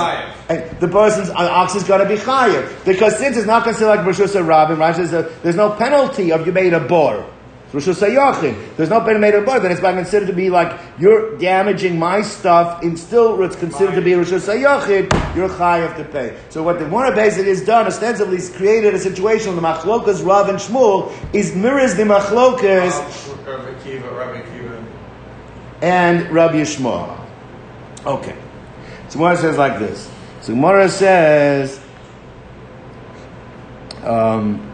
and the person's uh, ox is going to be higher. Because since it's not considered like b'shusa rabin, right, there's, there's no penalty of you made a bor. There's no made of bar, then it's by considered to be like you're damaging my stuff, and still it's considered to be Rosh Hashanah. You're chayav to pay. So what the one basically has done ostensibly is created a situation the machlokas Rav and Shmuel is mirrors the machlokas and Rabbi Yishmael. Okay, so Gemara says like this. So Gemara says. Um,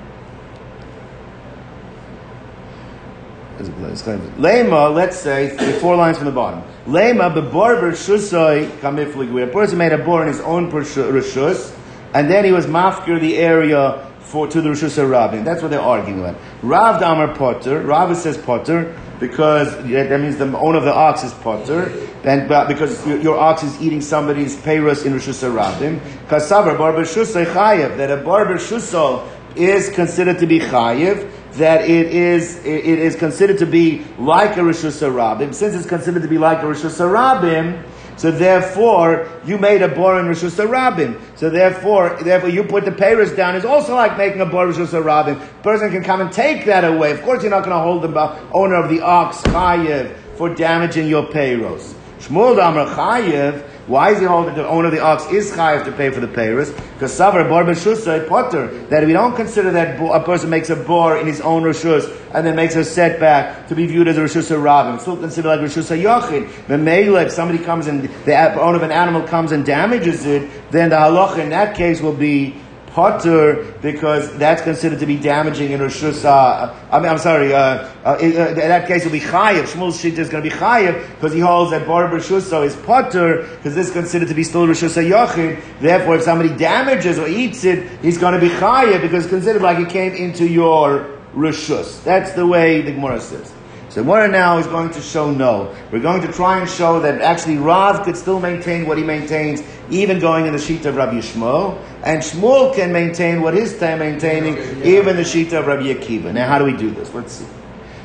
Lema, let's say, four lines from the bottom. Lema, the barber shusoi kamifligui. A person made a bor in his own rishus, and then he was mafkir the area for to the rishus Rabbin. That's what they're arguing about. Rav Damar Potter. Rav says Potter because that means the owner of the ox is Potter, and because your, your, ox is eating somebody's payros in rishus Rabbin. Kasavar barber chayev that a barber shuso is considered to be chayiv that it is it is considered to be like a Rishus Rabim. Since it's considered to be like a Rishus Rabim, so therefore you made a bor in Rishus Rabim. So therefore, therefore you put the payros down is also like making a bor Rishus Rabim. Person can come and take that away. Of course, you're not going to hold the owner of the ox chayev for damaging your payros. Shmuel Damar chayev why is he holding the owner of the ox is chayiv to pay for the payros? Because savar bar b'shusay potter that we don't consider that a person makes a bor in his own rishus and then makes a setback to be viewed as a rishus rabim, still considered like rishus yochid. Memela, if somebody comes and the owner of an animal comes and damages it, then the halacha in that case will be potter because that's considered to be damaging in Rosh uh, I mean, I'm sorry, uh, uh, in, uh, in, that case will be chayiv. Shmuel's shit is going to be chayiv because he holds that bar Rishus is potter because this is considered to be still Rishus Yochid. Therefore, if somebody damages or eats it, he's going to be chayiv because it's considered like it came into your Rishus. That's the way the Gemara says. So Gemara now is going to show no. We're going to try and show that actually Rav could still maintain what he maintains, even going in the sheet of Rabbi Yishmael, and Shmuel can maintain what his time maintaining, even the sheet of Rabbi Akiva. Now, how do we do this? Let's see.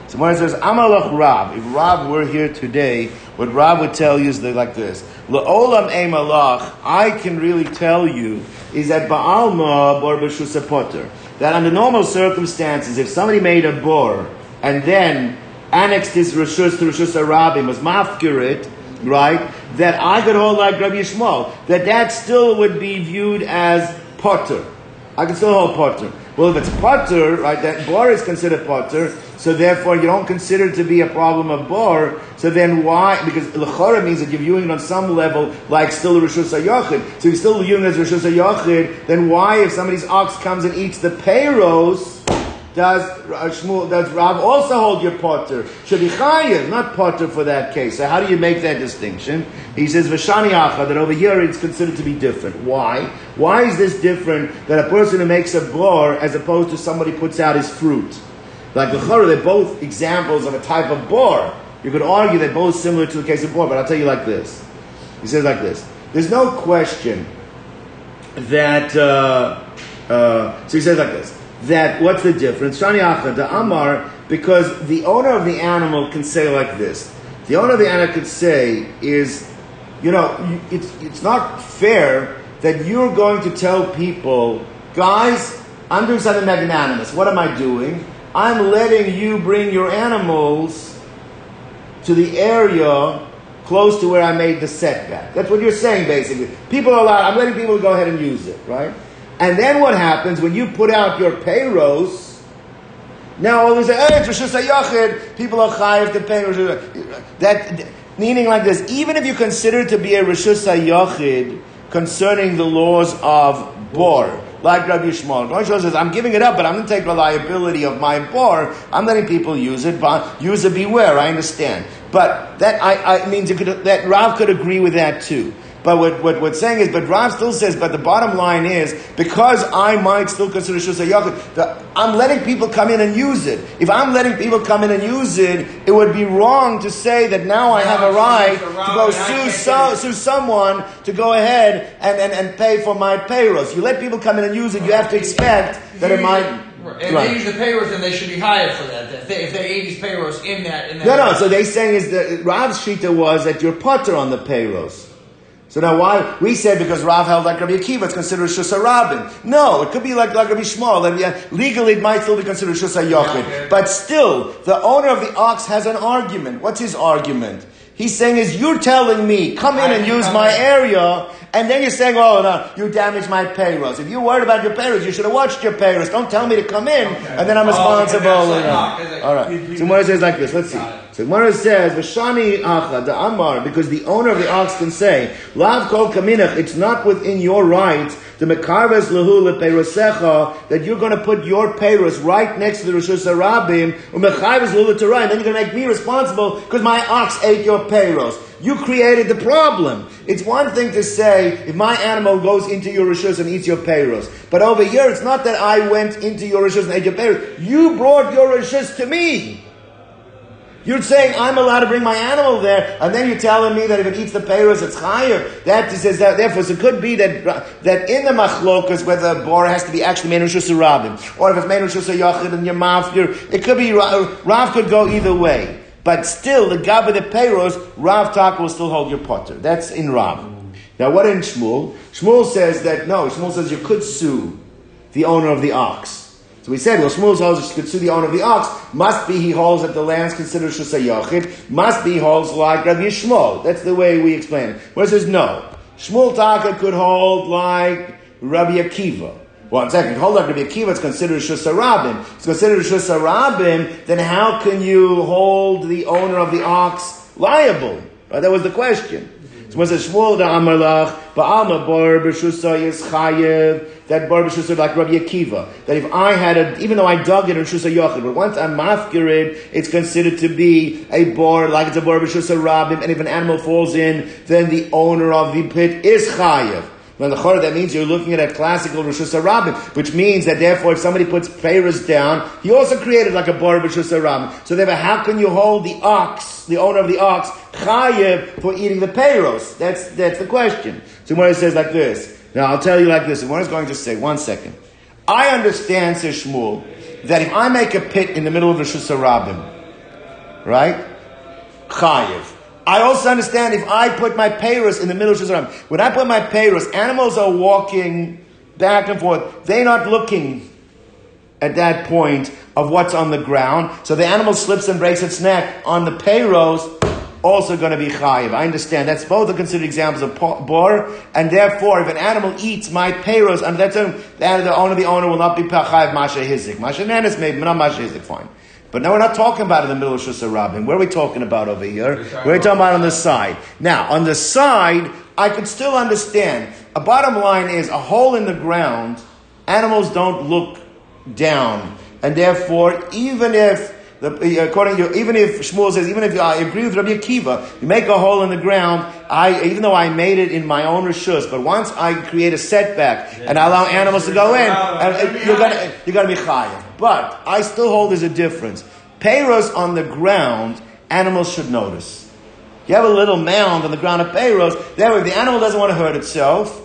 So when says Amalach Rav. if Rav were here today, what Rav would tell you is like this: La'olam Malach, I can really tell you is that Baalma Bor B'Shusa Potter. That under normal circumstances, if somebody made a bor and then annexed his Rishus to Rishus Arabim, was mafkirit, right? That I could hold like Rabbi Yishmael, that that still would be viewed as Potter. I can still hold Potter. Well, if it's Potter, right, that bor is considered Potter, so therefore you don't consider it to be a problem of bor. So then why? Because lechora means that you're viewing it on some level like still rishus hayachid. So you're still viewing it as rishus hayachid. Then why, if somebody's ox comes and eats the payros, does uh, Shmuel, does Rav also hold your potter? Should be chayiv, not potter for that case. So how do you make that distinction? He says v'shani acha that over here it's considered to be different. Why? Why is this different that a person who makes a bor as opposed to somebody puts out his fruit? Like the they're both examples of a type of bor. You could argue they're both similar to the case of bor, but I'll tell you like this. He says like this. There's no question that, uh, uh, so he says like this, that what's the difference? Shani Achad, the Amar, because the owner of the animal can say like this. The owner of the animal could say is, you know, it's, it's not fair that you're going to tell people, guys, I'm doing something magnanimous. What am I doing? I'm letting you bring your animals to the area close to where I made the setback. That's what you're saying, basically. People are allowed, I'm letting people go ahead and use it, right? And then what happens when you put out your payros? Now all sudden, hey, it's Rosh people are chayiv to pay That, meaning like this, even if you consider to be a Rosh Hashanah concerning the laws of Bor, like Rabbi Yishmael. Rabbi Yishmael says, I'm giving it up, but I'm going to take the liability of my bor. I'm letting people use it, but use it beware, I understand. But that I, I means could, that Rav could agree with that too. But what, what what's saying is, but Rav still says, but the bottom line is, because I might still consider Shusay Yachid, I'm letting people come in and use it. If I'm letting people come in and use it, it would be wrong to say that now I have a right to go sue, so, sue someone to go ahead and, and, and pay for my payros. You let people come in and use it, you have to expect that it might. If right. they use the payros, then they should be hired for that. If they, if they these payros in that, in that. No, no. So they saying is that Rav's shita was that you're potter on the payros. So now why? We said because Rav held like Rabbi Akiva, it's considered Shusa Rabin. No, it could be like, like Rabbi Yishmael. And yeah, legally it might still be considered Shusa Yochid. But still, the owner of the ox has an argument. What's his argument? He's saying is, you're telling me, come in and use my area, and then you're saying, oh, no, you damaged my payros. If you're worried about your payros, you should have watched your payros. Don't tell me to come in, okay. and then I'm responsible. Oh, okay, All right. So Gemara says like this. Let's see. So Gemara says, V'shani acha, the amar, because the owner of the ox can say, Lav kol kaminach, it's not within your rights the mekarves lehu lepeirosecha that you're going to put your peiros right next to the Rosh Hashanah umecharves lehu Torah, and then you're going to make me responsible because my ox ate your peiros. You created the problem. It's one thing to say if my animal goes into your rishus and eats your peiros, but over here it's not that I went into your rishus and ate your peiros. You brought your rishus to me. You're saying I'm allowed to bring my animal there, and then you're telling me that if it eats the payros, it's higher. That says that. Therefore, so it could be that that in the machlokas, whether the bor has to be actually made rishus rabin, or if it's made rishus yachid and your mafir, it could be Rav could go either way. But still, the gab of the payros, Rav Tak will still hold your potter. That's in Rav. Now, what in Shmuel? Shmuel says that no. Shmuel says you could sue the owner of the ox. So we said, well, Shmuel holds could sue the owner of the ox. Must be he holds that the land's considered Shusay Yachid. Must be holds like Rabbi Yishmael. That's the way we explain it. Where it says no. Shmuel Taka could hold like Rabbi Akiva. One second, hold like Rabbi Akiva, it's considered Shusarabim. It's considered Shusarabim, then how can you hold the owner of the ox liable? Right? That was the question. So when it says Shmuel da Amalach, Ba'alma Bar B'Shusa is Chayev, that Bar like Rabbi Akiva, that if I had a, even though I dug it in Shusa Yochid, but once I'm mafkirid, it's considered to be a bar, like it's a Bar Rabim, and if an animal falls in, then the owner of the pit is Chayev. When the Chor, that means you're looking at a classical Rosh Hashanah, which means that therefore if somebody puts payros down, he also created like a bar Rosh Hashanah. So therefore, how can you hold the ox, the owner of the ox, chayev for eating the payros? That's, that's the question. So it says like this, now I'll tell you like this, and what is going to say, one second. I understand, says Shmuel, that if I make a pit in the middle of the Shusarabim, right? Chayiv. I also understand if I put my payros in the middle of Shusharam. When I put my payros, animals are walking back and forth. They're not looking at that point of what's on the ground. So the animal slips and breaks its neck on the payros, also going to be chayiv. I understand. That's both are considered examples of bor, and therefore, if an animal eats my payros, and that's a, the owner, the owner will not be chayiv masha hizik. Masha nanis maybe, but not masha hizik. Fine. But now we're not talking about in the middle of Shusha Rabin. Where are we talking about over here? We're talking about on the side. Now, on the side, I could still understand. A bottom line is a hole in the ground. Animals don't look down, and therefore, even if the, according to even if Shmuel says, even if I agree with Rabbi Akiva, you make a hole in the ground. I even though I made it in my own rishus, but once I create a setback and I allow animals to go in, and you're gonna you're gonna be chayav. But I still hold there's a difference. Payros on the ground, animals should notice. You have a little mound on the ground of payros. That way, if the animal doesn't want to hurt itself,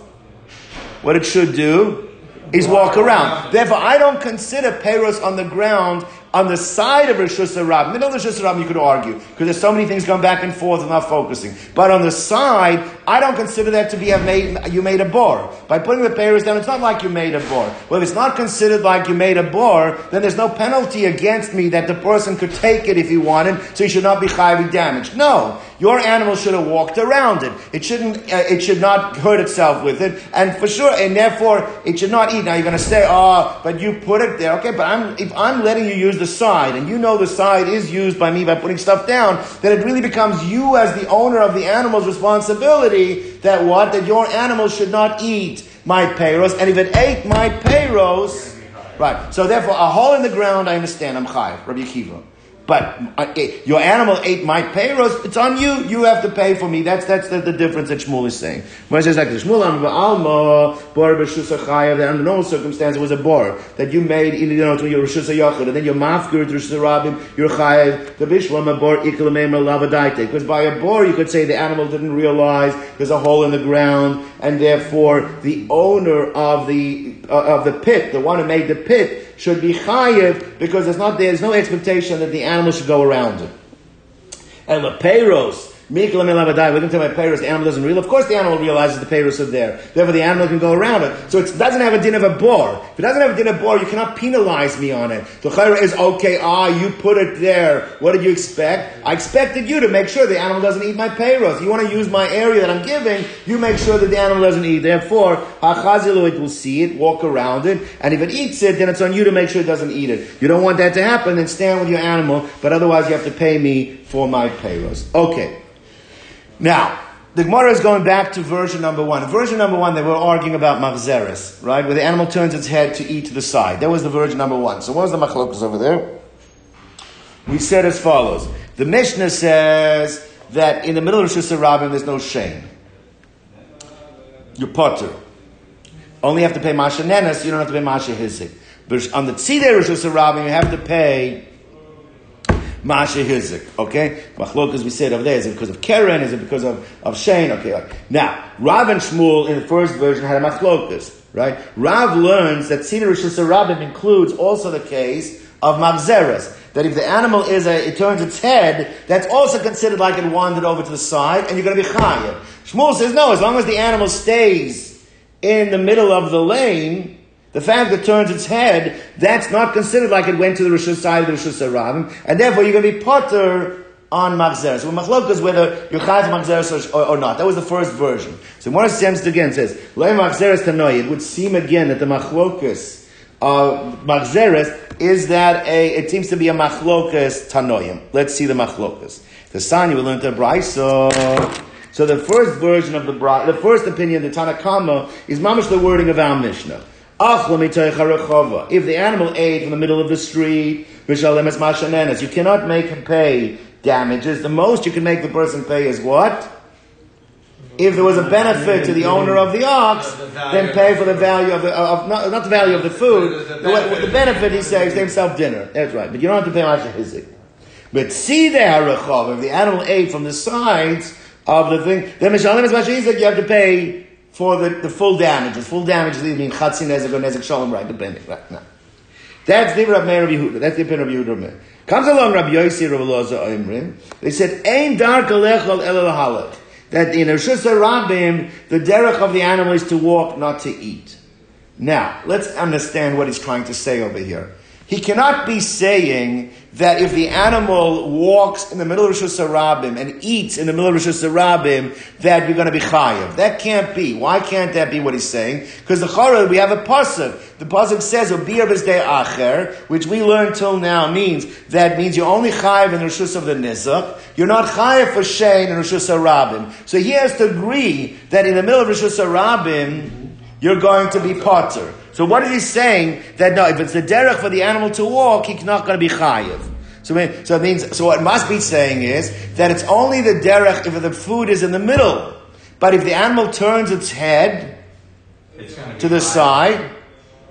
what it should do is walk around. Therefore, I don't consider payros on the ground on the side of Rosh Hashanah, middle of Rosh Hashanah, you could argue because there's so many things going back and forth and not focusing. But on the side, I don't consider that to be a made, you made a bore. By putting the payros down, it's not like you made a bore. Well, if it's not considered like you made a bore, then there's no penalty against me that the person could take it if he wanted, so he should not be highly damaged. No, your animal should have walked around it. It shouldn't. Uh, it should not hurt itself with it, and for sure, and therefore, it should not eat. Now you're going to say, "Oh, but you put it there." Okay, but I'm if I'm letting you use the side, and you know the side is used by me by putting stuff down, then it really becomes you as the owner of the animal's responsibility that what? That your animal should not eat my payros, and if it ate my payros, right. So therefore, a hole in the ground, I understand, I'm chayv, Rabbi Akiva. But uh, your animal ate my payros. It's on you. You have to pay for me. That's that's the, the difference that Shmuel is saying. When says like Shmuel alma bor b'shusachayev. That under normal circumstance it was a bor that you made. You know, to your rishus yachid, and then your mafgur to rishus rabim. Your chayev the bishlam a bor ikalamemer lavadaite. Because by a bor you could say the animal didn't realize there's a hole in the ground, and therefore the owner of the uh, of the pit, the one who made the pit should be chayiv because there's not there's no expectation that the animal should go around it. And the payros, we're going to tell my payros, the animal doesn't realize. Of course, the animal realizes the payros are there. Therefore, the animal can go around it. So it doesn't have a din of a bore. If it doesn't have a din of a bore, you cannot penalize me on it. The chayra is okay. Ah, you put it there. What did you expect? I expected you to make sure the animal doesn't eat my payros. You want to use my area that I'm giving. You make sure that the animal doesn't eat. Therefore, achazilu it will see it, walk around it, and if it eats it, then it's on you to make sure it doesn't eat it. You don't want that to happen. Then stand with your animal. But otherwise, you have to pay me for my payros. Okay. Now, the Gemara is going back to version number one. Version number one, they were arguing about machzeres, right? Where the animal turns its head to eat to the side. That was the version number one. So what was the machlokas over there? We said as follows. The Mishnah says that in the middle of Rosh there's no shame. You're potter. Only have to pay Masha Nenes, you don't have to pay Masha Hizik. But on the Tzidei Rosh Rabin, you have to pay Masha Hizik. Okay? Machlokas we said over there, is it because of Keren? Is it because of, of Shein? Okay. Now, Rav and Shmuel in the first version had a Machlokas, right? Rav learns that Rosh Rabim includes also the case of Machzeres. That if the animal is a, it turns its head, that's also considered like it wandered over to the side, and you're going to be chayav. Shmuel says no, as long as the animal stays in the middle of the lane, the fact that it turns its head, that's not considered like it went to the Rosh side of the Rosh Hashanah, and therefore you're going to be potter on Machzeres. So Machlokas whether you're Chayav Machzeres or, or, not. That was the first version. So one stems again says, Lei Machzeres Tanoi. It would seem again that the Machlokas of Machzeres is that a, it seems to be a Machlokas Tanoim. Let's see the Machlokas. The Sani will learn to. So the first version of the the first opinion, the Tanakama, is mamish the wording of our Mishnah. If the animal ate in the middle of the street, you cannot make him pay damages. The most you can make the person pay is what? If there was a benefit to the owner of the ox, then pay for the value of the of, not, not the value of the food. The, the, the benefit he says they himself dinner. That's right, but you don't have to pay much hizik. But see the harachov if the animal ate from the sides of the thing, then mishalim is you have to pay for the, the full damages. Full damages either chatzin nezek or nezek shalom, right? Depending, right? No. That's the Rabbi Meir Yehuda. That's the opinion of Yehuda. Comes along Rabbi Yossi Rabbi Loza Oimrim. They said, Ein dar kalechol el halak. That in Rosh Rabim, the derech of the animal is to walk, not to eat. Now, let's understand what he's trying to say over here. He cannot be saying that if the animal walks in the middle of Rosh Hashanah and eats in the middle of Rosh Hashanah, that you're going to be chayiv. That can't be. Why can't that be what he's saying? Because the Chorah, we have a pasuk. The pasuk says, "Obir b'zdei acher," which we learned till now means that means you're only chayiv in the Rosh of the Nizak. You're not chayiv for shein in Rosh Hashanah. So he has to agree that in the middle of Rosh Hashanah, you're going to be potter. So what is he saying? That no, if it's the derech for the animal to walk, he's not going to be chayiv. So, so it means, so what it must be saying is that it's only the derech if the food is in the middle. But if the animal turns its head to the side,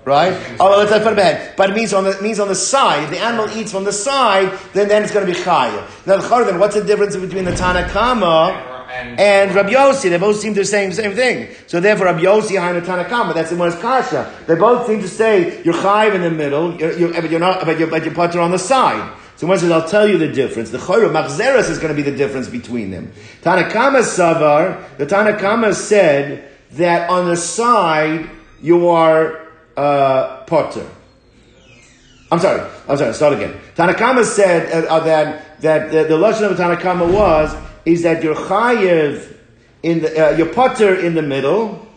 right? Oh, let's not put it ahead. But it means on the it means on the side. If the animal eats from the side, then then it's going to be chayiv. Now, then, what's the difference between the Tanakama? And, Rabbi Yossi, they both seem to say the same thing. So therefore, Rabbi Yossi the Tanakama, that's the one is kasha. They both seem to say you're chayiv in the middle, you're, you're, but you're not, but you're, but you're on the side. So one says, I'll tell you the difference. The Chayra, Machzeres is going to be the difference between them. Tanakama Savar, the Tanakama said that on the side, you are, uh, potter. I'm sorry, I'm sorry, start again. Tanakama said uh, uh, that, that the, the Lashon of Tanakama was is that you're chayiv in the, uh, you're potter in the middle,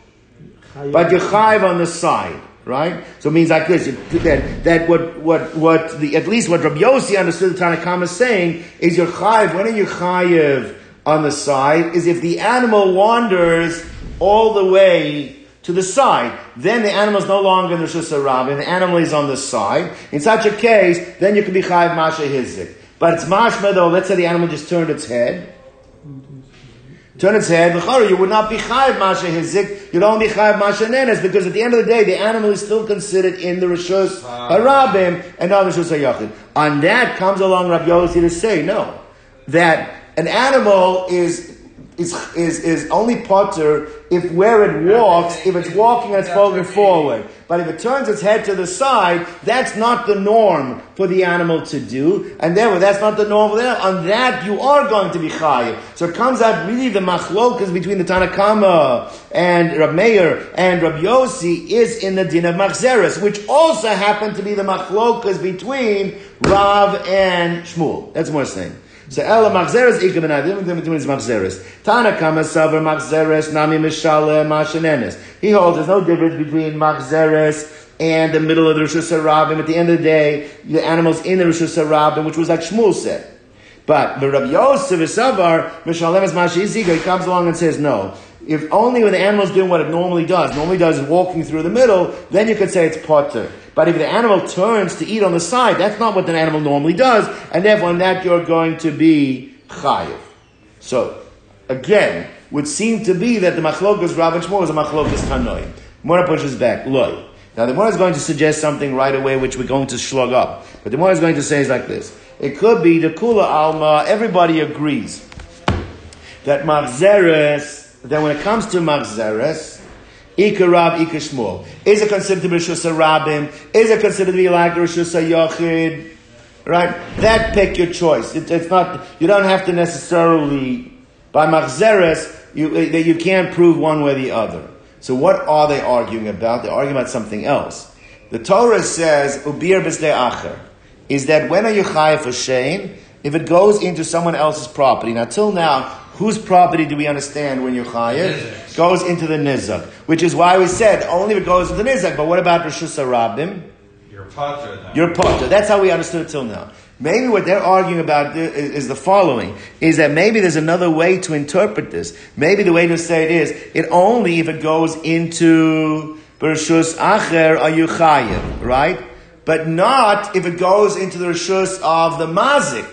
but you're chayiv on the side, right? So it means like this, that, that what, what, what the, at least what Rabbi Yossi understood the Tanakhama is saying is you're chayiv, when are you chayiv on the side, is if the animal wanders all the way to the side. Then the animal is no longer in the Shusarab, and the animal is on the side. In such a case, then you can be chayiv masha hizik. But it's mashma though, let's say the animal just turned its head, turn its head, you would not be chayiv masha hizik, you'd only be chayiv masha nenes, because at the end of the day, the animal is still considered in the rishus ah. harabim and not rishus hayachid. On that comes along Rabbi Yossi to say, no, that an animal is is, is, is only potter if where it walks, if it's walking it's falling forward. But if it turns its head to the side, that's not the norm for the animal to do. And therefore, that's not the norm for the On that, you are going to be chayiv. So it comes out really the machlokas between the Tanakama and Rab Meir and Rab Yossi is in the din of machzeres, which also happened to be the machlokas between Rav and Shmuel. That's what I'm saying. So ela machzeres ikam and adim between is machzeres. Tana kama saver machzeres nami mishale mashenenes. He holds there's no difference between machzeres and the middle of the Rosh Hashanah. At the end of the day, the animals in the Rosh Hashanah, which was like Shmuel said. But the Rabbi Yosef Savar Mishalem is Mashiziga. He comes along and says no. If only when the animal is doing what it normally does, normally does is walking through the middle, then you could say it's potter. But if the animal turns to eat on the side, that's not what an animal normally does, and therefore in that you're going to be chayiv. So, again, would seem to be that the machlokas Rav and is a machlokas Tanoim. Mora pushes back, loy. Now the Mora is going to suggest something right away which we're going to slug up. But the Mora is going to say is like this. It could be the Kula Alma, everybody agrees that Machzeres, that when it comes to Machzeres, Ika Rab, Ika Shmuel. Is it considered to be Rishus Rabim? Is it considered to be like Rishus Yochid? Right? That pick your choice. It, it's not, you don't have to necessarily, by Machzeres, you, uh, you can't prove one way or the other. So what are they arguing about? They're arguing about something else. The Torah says, Ubir B'sdei Acher, is that when are you chayav for shame? If it goes into someone else's property. Now, till now, Whose property do we understand when you're chayiv? Goes into the nizak, which is why we said only if it goes into the nizak. But what about rishus rabim? You're potter. You're potter. That's how we understood it till now. Maybe what they're arguing about is the following: is that maybe there's another way to interpret this. Maybe the way to say it is it only if it goes into rishus acher are you chayiv, right? But not if it goes into the rishus of the mazik.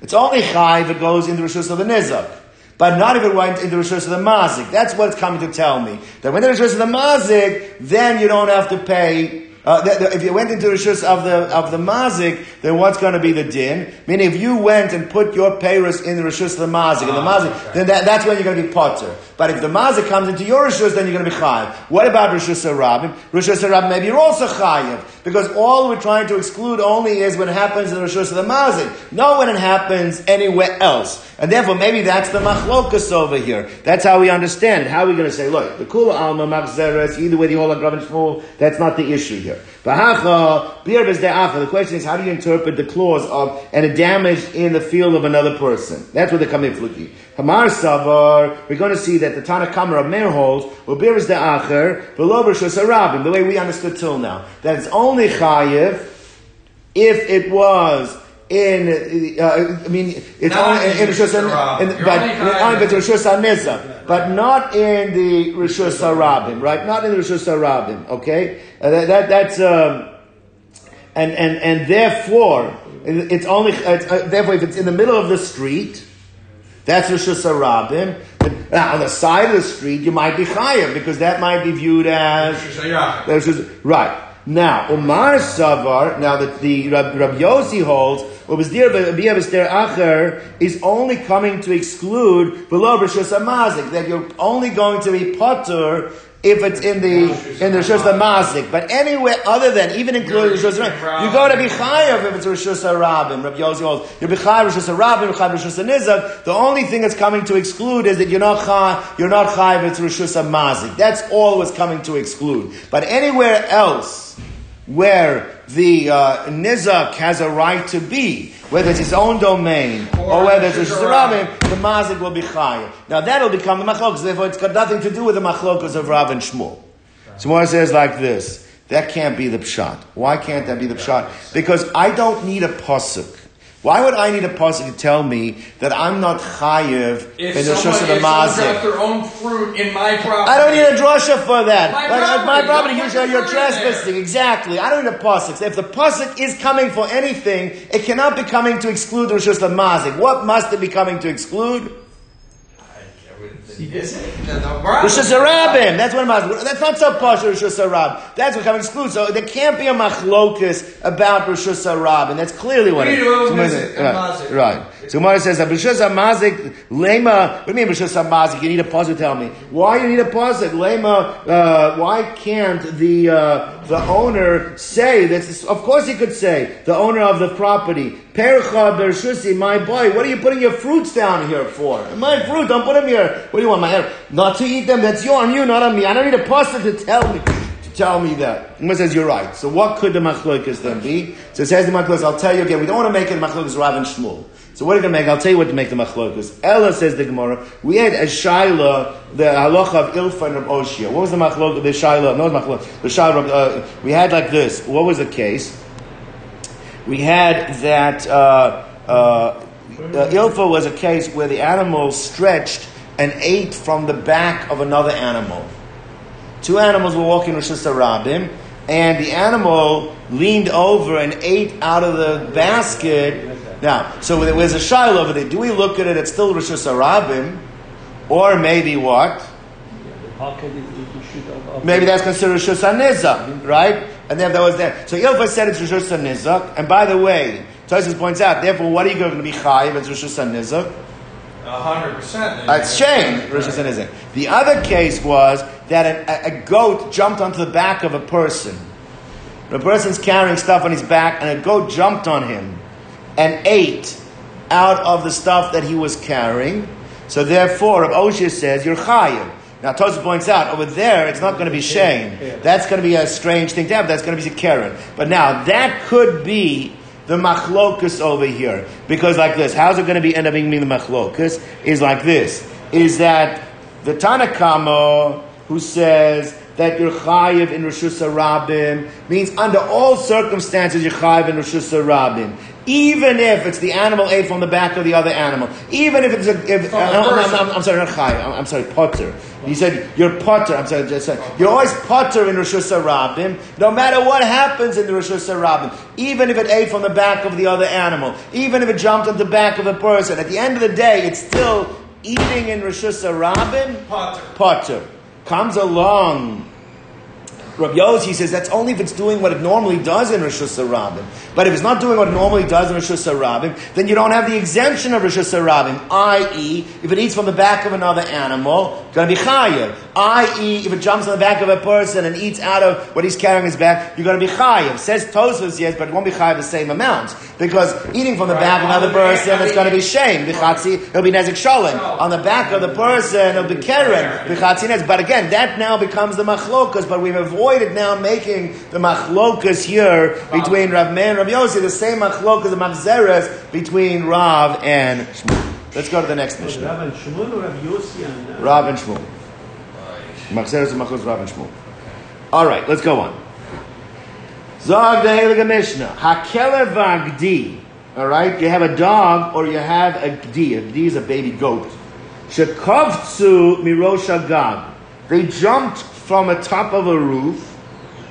It's only chayiv if it goes into the rishus of the nizak but not if it went into the Rishus of the Mazik. That's what it's coming to tell me. That when the Rishus of the Mazik, then you don't have to pay uh, the, the, if you went into the rishus of the of the mazik, then what's going to be the din? Meaning, if you went and put your payros in the rishus of the mazik, and the ah, mazik, okay. then that, that's when you're going to be potter. But if the mazik comes into your rishus, then you're going to be chayiv. What about rishus of rabim? Rishus of rabim, maybe you're also chayiv. Because all we're trying to exclude only is when it happens in the Rishus of the Mazik. Not when it happens anywhere else. And therefore, maybe that's the machlokas over here. That's how we understand it. How are we going to say, look, the kula alma machzeres, either way the whole Rav Shmuel, that's not the issue here. The question is, how do you interpret the clause of, and a damage in the field of another person? That's what the kamif fluki. Hamar savar, we're going to see that the Tana Kamar of Meir holds, well, bir is the acher, below the way we understood till now. That it's only chayiv if it was in, uh, I mean, it's Not only in, in, Rishus, in, in, but, in, but Rishus but not in the Rishus HaRabim, right? Not in the Rishus HaRabim, okay? Uh, that, that, that's, um, and, and, and therefore, it's only, it's, uh, therefore, if it's in the middle of the street, that's Rishus HaRabim. Now, on the side of the street, you might be chayav because that might be viewed as right. Now, Umar Savar, now that the Rab, Rab Yossi holds, is only coming to exclude below Rishus Amazik, that you're only going to be potter if it's in the in the Rishus Mazik. But anywhere other than even including Rishus you go to be chayav if it's Rishus Rabin. Rabbi Yossi holds you're chayav Rishus you're chayav Rishus Nizak. The only thing that's coming to exclude is that you're not chayav, you're not chayav. It's Rishus Mazik. That's all was coming to exclude. But anywhere else where the uh, nizak has a right to be, whether it's his own domain or, or whether it's a shirabim, the mazik will be chayav. Now that'll become the machlokas. Therefore, it's got nothing to do with the machlokas of Rav and Shmuel. So one says like this: that can't be the pshat. Why can't that be the pshat? Because I don't need a pasuk why would I need a pasuk to tell me that I'm not chayiv in the shus of the mazik? their own fruit in my property. I don't need a drasha for that. My like, property, my property you you're trespassing. Exactly. I don't need a pasuk. If the pasuk is coming for anything, it cannot be coming to exclude the shus of mazik. What must it be coming to exclude? Rosh Hashanah. That's what I'm That's not so posh Rosh Hashanah. That's what comes exclude. So there can't be a machlokus about Rosh Hashanah, and that's clearly what it is. Right. So Gemara says Rosh Hashanah lema. What do you mean Rosh Hashanah You need a to tell me why you need a pause. Lema. Uh, why can't the uh, the owner say that? Of course, he could say the owner of the property. Percha bershusi, my boy. What are you putting your fruits down here for? My fruit. Don't put them here. What do you want? My hair? Not to eat them. That's you on you, not on me. I don't need a pastor to tell me. Tell me that. Umar says you're right. So what could the machlokas then be? So it says the machlokas. I'll tell you again. We don't want to make it machlokas Rav and Shmuel. So what are you going to make? I'll tell you what to make the machlokas. Ella says the Gemara. We had a shaila, the halacha of Ilfa and Oshia. What was the machlokas? The shaila, no machlokas. The shaila. Uh, we had like this. What was the case? We had that. Uh, uh, Ilfa was a case where the animal stretched and ate from the back of another animal. Two animals were walking with Rabim, and the animal leaned over and ate out of the basket. Now, so there's a shiloh over there. Do we look at it? It's still Rosh Hashanah, or maybe what? Maybe that's considered Rosh Hashanah, right? And then that was there. So Ilfa said it's Rosh Hashanah, and by the way, Tosfos points out, therefore, what are you going to be chayiv? It's Rosh Hashanah hundred percent. That's shame. Rosh Hashanah. The other case was that a, a, goat jumped onto the back of a person. The person's carrying stuff on his back, and a goat jumped on him and ate out of the stuff that he was carrying. So therefore, Rav Oshia says, you're chayiv. Now, Tosfos points out, over there, it's not going to be shame. That's going to be a strange thing to have. That's going to be a Keren. But now, that could be the machlokus over here. Because like this, how's it going to be end up being the machlokus? Is like this. Is that the Tanakama who says that you're chayiv in Rosh Rabin means under all circumstances you're chayiv in Rosh Rabin even if it's the animal ate from the back of the other animal, even if it's a, if, uh, I'm, I'm, I'm, sorry, not chay, I'm, I'm, sorry, potter. He said, you're potter, I'm sorry, just, you're always potter in Rosh Hashanah, no matter what happens in the Rosh Hashanah, even if it ate from the back of the other animal, even if it jumped on the back of a person, at the end of the day, it's still eating in Rosh Hashanah, potter. potter. Comes along Rabbi Yossi says that's only if it's doing what it normally does in Rosh Hashanah. But if it's not doing what it normally does in Rosh Hashanah, then you don't have the exemption of Rosh Hashanah, i.e., if it eats from the back of another animal, it's Gonna be chayiv. I.e., if it jumps on the back of a person and eats out of what he's carrying his back, you're gonna be chayiv. Says Tosfos, yes, but it won't be chayiv the same amount. Because eating from the back of another person, it's gonna be shame. Bichatzi, it'll be nezik shalom. On the back of the person, it'll be keren. Bichatzi nez. But again, that now becomes the machlokas, but we've avoided now making the machlokas here between Rav Meir and Rav Yossi, the same machlokas, the machzeres between Rav and Shmuel. Let's go to the next Mishnah. Rav and Shmuel or Rav Yossi and uh, Rav and Shmuel. Machzeres and Machlos Rav and Shmuel. All right, let's go on. Zog the Heilige Mishnah. Hakelev v'agdi. All right, you have a dog or you have a gdi. A gdi is a baby goat. Shekovtsu mirosh agag. They jumped from top of a roof.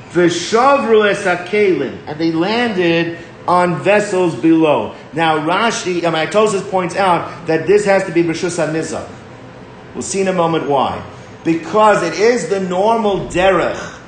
V'shavru es hakelim. And they landed on vessels below. Now Rashi, I mean, Tosfos points out that this has to be Rishus HaNizah. We'll see in a moment why. Because it is the normal derech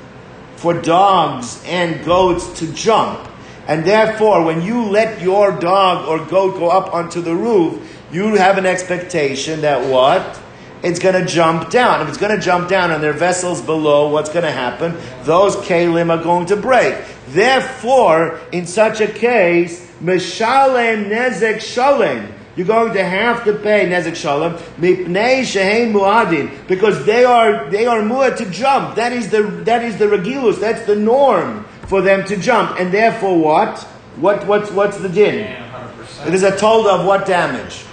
for dogs and goats to jump. And therefore, when you let your dog or goat go up onto the roof, you have an expectation that what? It's going to jump down. If it's going to jump down and there are vessels below, what's going to happen? Those kalim are going to break. Therefore, in such a case, mishalem nezek shalem. You're going to have to pay nezek shalom mipnei shehem muadin because they are they are muad to jump. That is the that is the regulus. That's the norm for them to jump. And therefore, what? What what's what's the din? Yeah, 100%. It is a told of what damage?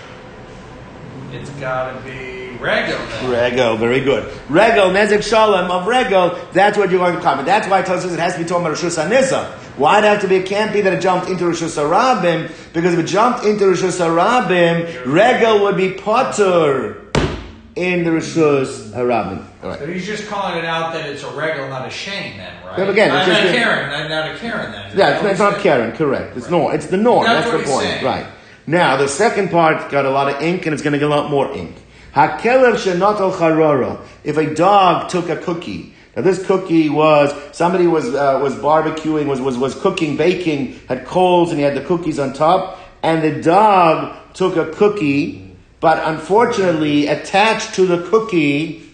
It's gotta be Rego. Regel, very good. Regel, nezek shalom of regel, that's what you're going to comment. That's why it tells us it has to be talking about Rishus HaNizah. Why it have to be? It can't be that it jumped into Rishus HaRabim, because if it jumped into Rishus HaRabim, regel would be potter in the Rishus HaRabim. Right. So he's just calling it out that it's a Rego, not a Shein then, right? Yeah, again, not, it's just not the- Keren, not, not a Keren then. Yeah, it's, it's not Keren, correct. It's norm. It's the norm. That's That's, the point. saying. Right. Now, the second part got a lot of ink and it's going to get a lot more ink. Hakelev charara. If a dog took a cookie, now this cookie was, somebody was, uh, was barbecuing, was, was, was cooking, baking, had coals and he had the cookies on top, and the dog took a cookie, but unfortunately attached to the cookie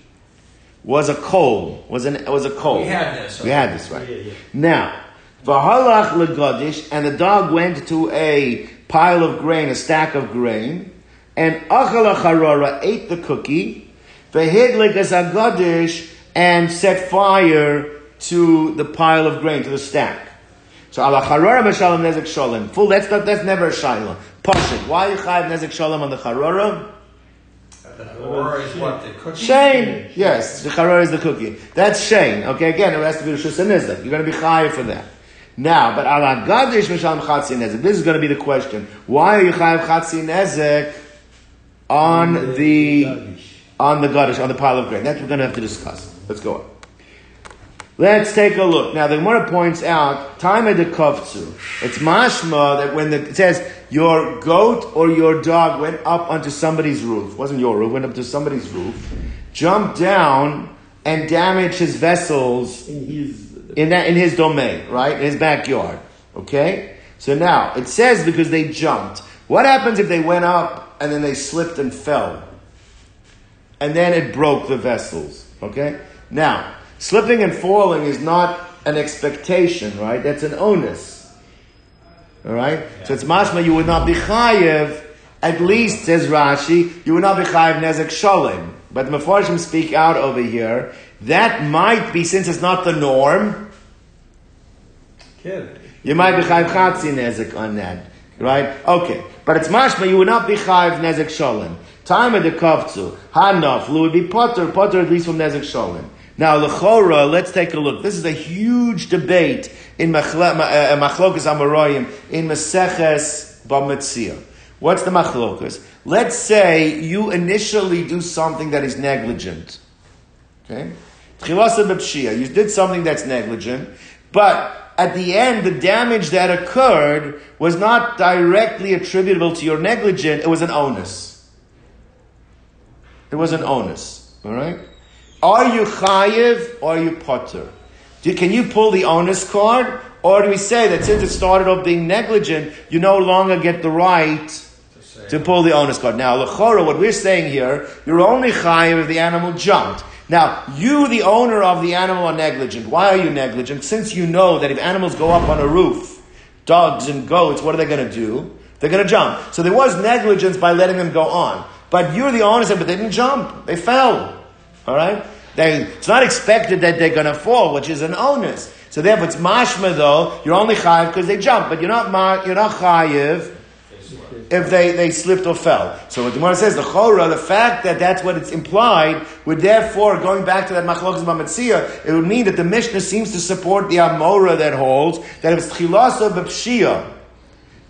was a coal, was an, was a coal. We had this, We had this, right. Yeah, yeah. Now, Vahalach legadish, and the dog went to a pile of grain, a stack of grain, and Achala Harara ate the cookie, Vahidlik as agadish, and set fire to the pile of grain, to the stack. So ala Harara Nezek Shalom. Full, that's not, that's never a Shiloh. Pashit. Why you chayiv Nezek Shalom on the Harara? The is what the cookie. Shein. Yes, the charor is the cookie. That's Shein. Okay, again, it has to be Rishus Nizek. You're going to be chayiv for that. Now, but ala gadish mishalom chatzi nezek. This is going to be the question. Why are you chayiv chatzi nezek on the on the gadish on the pile of grain? That's what we're going to have to discuss. Let's go on. Let's take a look. Now, the Gemara points out, time of the kofzu. It's mashma that when the, it says your goat or your dog went up onto somebody's roof, it wasn't your roof, went up to somebody's roof, jumped down and damaged his vessels in his in that in his domain, right? In his backyard. Okay? So now it says because they jumped. What happens if they went up and then they slipped and fell? And then it broke the vessels. Okay? Now, slipping and falling is not an expectation, right? That's an onus. Alright? So it's mashma you would not be chayev, at least says Rashi, you would not be chayev nezek shalem. But the Mefarshim speak out over here. That might be, since it's not the norm, Keren. you might be chayiv chatzi nezek on that, right? Okay, but it's mashma. You would not be chayiv nezek shalem. Time of the kavtzu hanaf would be potter potter at least from nezek shalem. Now lechora, let's take a look. This is a huge debate in ma- uh, machlokas amoraim in Maseches Bamitzia. What's the machlokas? Let's say you initially do something that is negligent. Okay? You did something that's negligent, but at the end, the damage that occurred was not directly attributable to your negligence, it was an onus. It was an onus. Alright? Are you chayiv or are you potter? Do, can you pull the onus card? Or do we say that since it started off being negligent, you no longer get the right To to pull the onus card. Now, lechora, what we're saying here, you're only chayiv if the animal jumped. Now, you, the owner of the animal, are negligent. Why are you negligent? Since you know that if animals go up on a roof, dogs and goats, what are they going to do? They're going to jump. So there was negligence by letting them go on. But you're the owner, but they didn't jump. They fell. All right? They, it's not expected that they're going to fall, which is an onus. So therefore, it's mashma though. You're only chayiv because they jump, but you're not ma, you're not chayiv if they, they slipped or fell. So what the Gemara says, the chora, the fact that that's what it's implied, would therefore, going back to that machlokas b'matzia, it would mean that the Mishnah seems to support the Amora that holds that if it's chilasa b'pshia,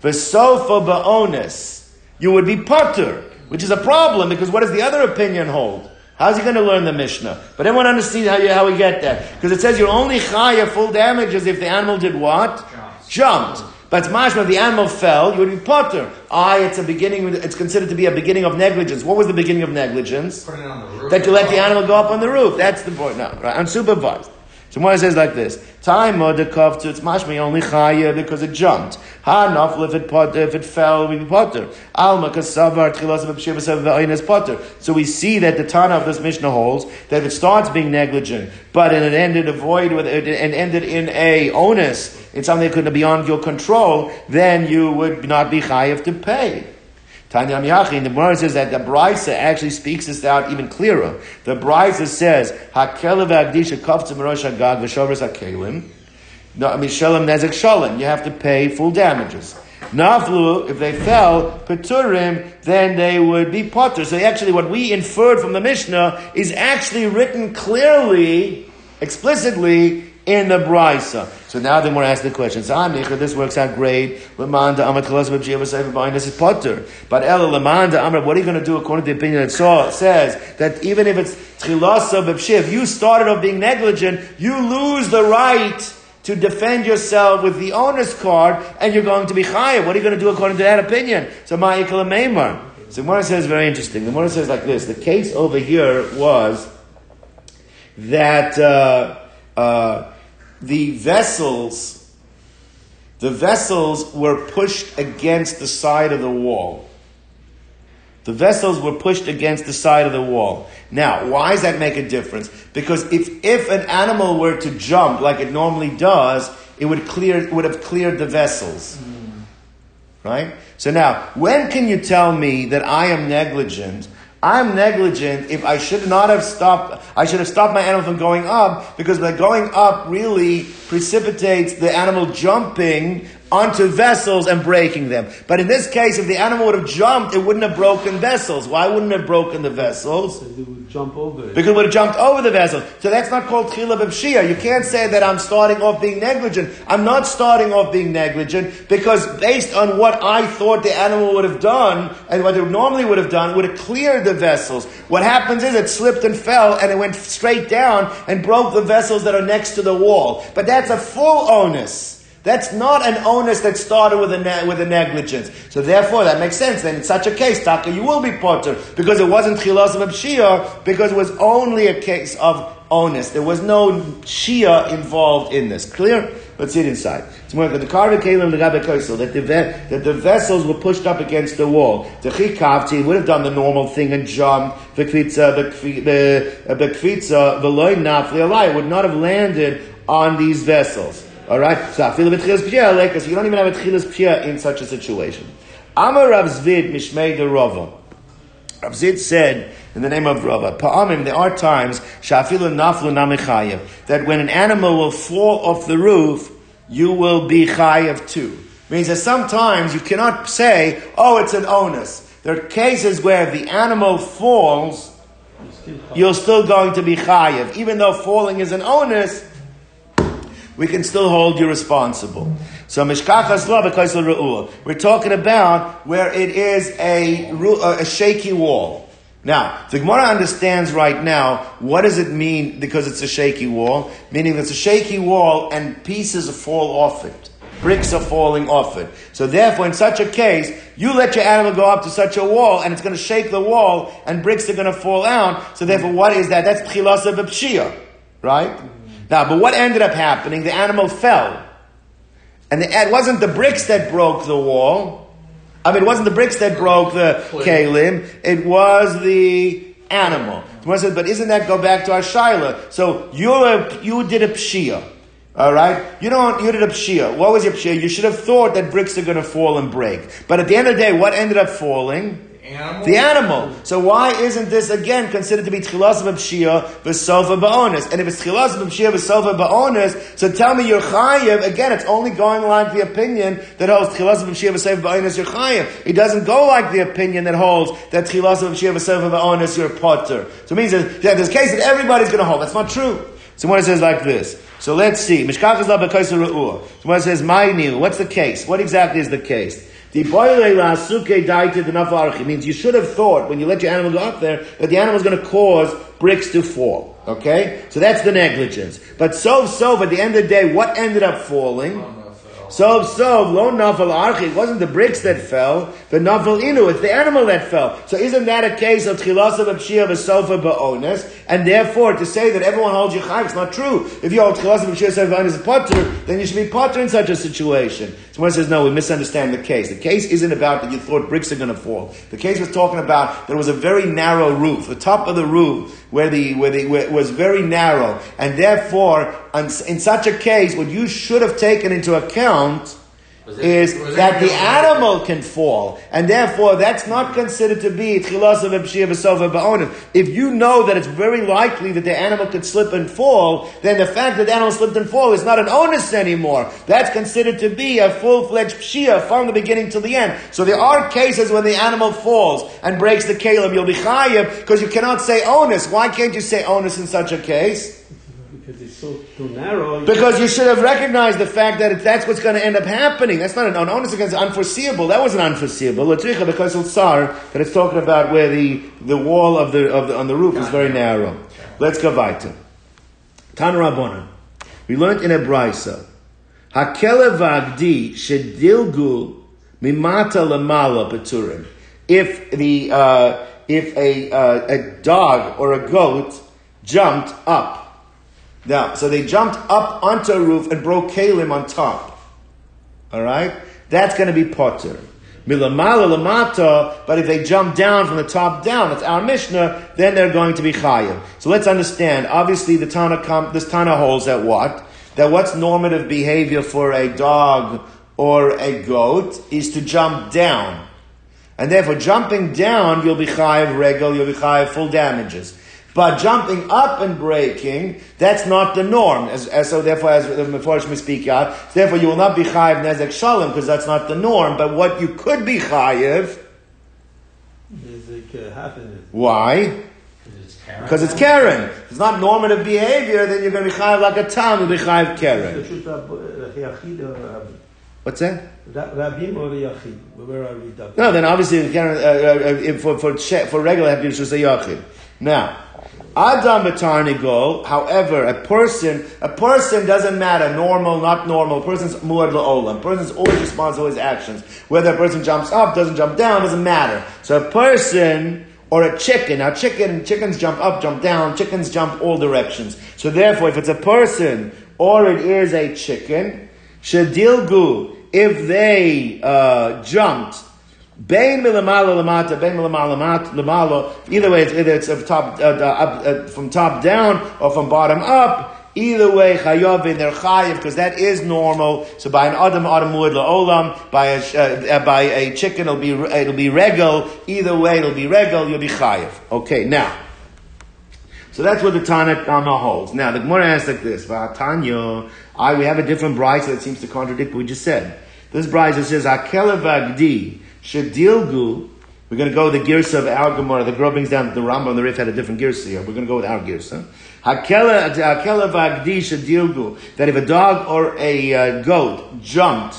v'sofa ba'onis, you would be potter, which is a problem because what does the other opinion hold? How's he going to learn the Mishnah? But everyone understands how, you, how we get there. Because it says you're only chaya full damages if the animal did what? Jumped. But it's mashma, the animal fell, you would be potter. I, it's a beginning, it's considered to be a beginning of negligence. What was the beginning of negligence? Putting it on the roof. That you let the animal go up on the roof. That's the point. No, right? Unsupervised. So says like this: Time the kaf to its mashmi only chaya because it jumped. Ha nafl if it potter if it fell we potter. Alma kasavar tchilas potter. So we see that the Tana of this Mishnah holds that it starts being negligent, but it ended a void with it and ended in a onus in something that couldn't be beyond your control, then you would not be chayiv to pay. Tanya Yachi, the Gemara says that the Brisa actually speaks this out even clearer. The Brisa says, Hakelev Agdisha Kafta Merosh Hagag V'Shovers Hakelim. No, I mean, Shalom Nezek Shalom. You have to pay full damages. Naflu, if they fell, Peturim, then they would be potter. So actually, what we inferred from the Mishnah is actually written clearly, explicitly in the brisa. So now then we're asked the question. This works out great. This is potter. But Ella Lamanda Amr, what are you going to do according to the opinion that says that even if it's Tchilasa B'Pshiv, you started off being negligent, you lose the right to defend yourself with the owner's card, and you're going to be chayav. What are you going to do according to that opinion? So Ma'ikal Meimar. So Gemara says very interesting. The Gemara says like this: the case over here was that uh, uh, the vessels, the vessels were pushed against the side of the wall. The vessels were pushed against the side of the wall. Now, why does that make a difference? Because if, if an animal were to jump like it normally does, it would clear, it would have cleared the vessels. Mm-hmm. Right? So now, when can you tell me that I am negligent I'm negligent if I should not have stopped, I should have stopped my animal from going up because by going up really precipitates the animal jumping onto vessels and breaking them. But in this case, if the animal would have jumped, it wouldn't have broken vessels. Why wouldn't it have broken the vessels? It would jump over it. Because it would have jumped over the vessels. So that's not called chila b'pshia. You can't say that I'm starting off being negligent. I'm not starting off being negligent because based on what I thought the animal would have done and what it normally would have done, would have cleared the vessels. What happens is it slipped and fell and it went straight down and broke the vessels that are next to the wall. But that's a full onus. That's not an onus that started with a, ne- with a negligence. So therefore, that makes sense. Then in such a case, Taka, you will be potter because it wasn't chilas of shia because it was only a case of onus. There was no shia involved in this. Clear? Let's see it inside. It's more like the kalim the that the that the vessels were pushed up against the wall. The chikavti would have done the normal thing and jumped. The kvitza, the uh, kvitza, the loy nafli would not have landed on these vessels. All right, so I feel a bit chilas because eh, you don't even have a chilas pia in such a situation. Amar Rav Zvid Mishmei de Rava. Rav Zvid said in the name of Rava, Pa'amim, there are times shafilu naflu namichayev that when an animal will fall off the roof, you will be chayev too. Means that sometimes you cannot say, oh, it's an onus. There are cases where if the animal falls, you're still going to be chayev, even though falling is an onus we can still hold you responsible. So mishkachas lo re'ul. We're talking about where it is a, a shaky wall. Now, the Gemara understands right now what does it mean because it's a shaky wall, meaning it's a shaky wall and pieces fall off it. Bricks are falling off it. So therefore, in such a case, you let your animal go up to such a wall and it's going to shake the wall and bricks are going to fall out. So therefore, what is that? That's pchilasa b'pshia, right? Now, but what ended up happening? The animal fell. And the, it wasn't the bricks that broke the wall. I mean, it wasn't the bricks that broke the kalim; it was the animal. Says, but isn't that go back to our shaila? So you you did a pshia. All right, you don't. You did a pshia. What was your pshia? You should have thought that bricks are going to fall and break. But at the end of the day, what ended up falling? Animal? The animal. So why isn't this again considered to be tchilas of pshia v'sofa ba'onis? And if it's tchilas of pshia v'sofa ba'onis, so tell me you're chayiv. Again, it's only going like the opinion that holds tchilas of pshia v'sofa ba'onis you're chayiv. It doesn't go like the opinion that holds that tchilas of pshia v'sofa ba'onis you're potter. So it means that there's a case that everybody's going to hold. That's not true. So when it says like this. So let's see. Mishkach is la So when it says my new, what's the case? What exactly is the case? The boile la suke daite the means you should have thought when you let your animal go up there that the animal is going to cause bricks to fall. Okay, so that's the negligence. But so so at the end of the day, what ended up falling? So, so, lo nafal archi, it wasn't the bricks that fell, but nafal inu, it's the animal that fell. So isn't that a case of tchilasa b'pshia v'sofa ba'ones? And therefore, to say that everyone holds you chayv, it's not true. If you hold tchilasa b'pshia v'sofa ba'ones potter, then you should be potter in such a situation. Someone says, no, we misunderstand the case. The case isn't about that you thought bricks are going to fall. The case was talking about there was a very narrow roof. The top of the roof, where the, where the, where was very narrow. And therefore, in such a case, what you should have taken into account it, is that the animal can fall, and therefore that's not considered to be it's khilos of If you know that it's very likely that the animal could slip and fall, then the fact that the animal slipped and fall is not an onus anymore. That's considered to be a full-fledged pshia from the beginning to the end. So there are cases when the animal falls and breaks the kalim, you'll be chayiv because you cannot say onus. Why can't you say onus in such a case? Because it's so too narrow. Because you should have recognized the fact that that's what's going to end up happening. That's not an, an onus against unforeseeable. That wasn't unforeseeable. Latricha because it's tsar that it's talking about where the, the wall of the, of the on the roof is very narrow. Let's go weiter. Tan Rabbanan. We learned in a brisa. Hakelevagdi shedilgu mimata lamala peturim. If the uh, if a uh, a dog or a goat jumped up now, so they jumped up onto a roof and broke kalim on top. All right, that's going to be potter. Milamala lamata, but if they jump down from the top down, that's our Mishnah, then they're going to be chayiv. So let's understand. Obviously, the Tana com- this Tana holds that what that what's normative behavior for a dog or a goat is to jump down, and therefore jumping down, you'll be chayiv regal, you'll be chayiv full damages. But jumping up and breaking, that's not the norm. As, as so therefore, as the Mephosh speak out, therefore you will not be chayiv nezek shalom because that's not the norm. But what you could be chayiv. Why? Because it's Keren. If it's not normative behavior, then you're going to be chayiv like a town, you'll be chayiv Keren. What's that? No, then obviously uh, uh, for for for regular happy you should say yachid. Now, Adam betarnigol, however, a person, a person doesn't matter, normal, not normal, a person's muad la'olam. Person's always responsible for his actions. Whether a person jumps up, doesn't jump down, doesn't matter. So a person, or a chicken, now chicken, chickens jump up, jump down, chickens jump all directions. So therefore, if it's a person, or it is a chicken, shadilgu, if they uh, jumped Milamala lamata, milamala lamala. Either way, it's, either it's top, uh, up, uh, from top down or from bottom up. Either way, chayovin they're chayiv because that is normal. So by an adam adam muad laolam, by a uh, uh, by a chicken it'll be it'll be regal. Either way, it'll be regal. You'll be chayiv. Okay, now. So that's what the Tana Kama holds. Now the Gemara asks like this: Tanya, I we have a different bride that seems to contradict what we just said. This bride says Akelevagdi. Shadilgu, we're going to go with the girsa of our Gemara. The girl brings down the Rambam and the Rif had a different girsa here. We're going to go with our girsa. Hakela v'agdi shadilgu. That if a dog or a uh, goat jumped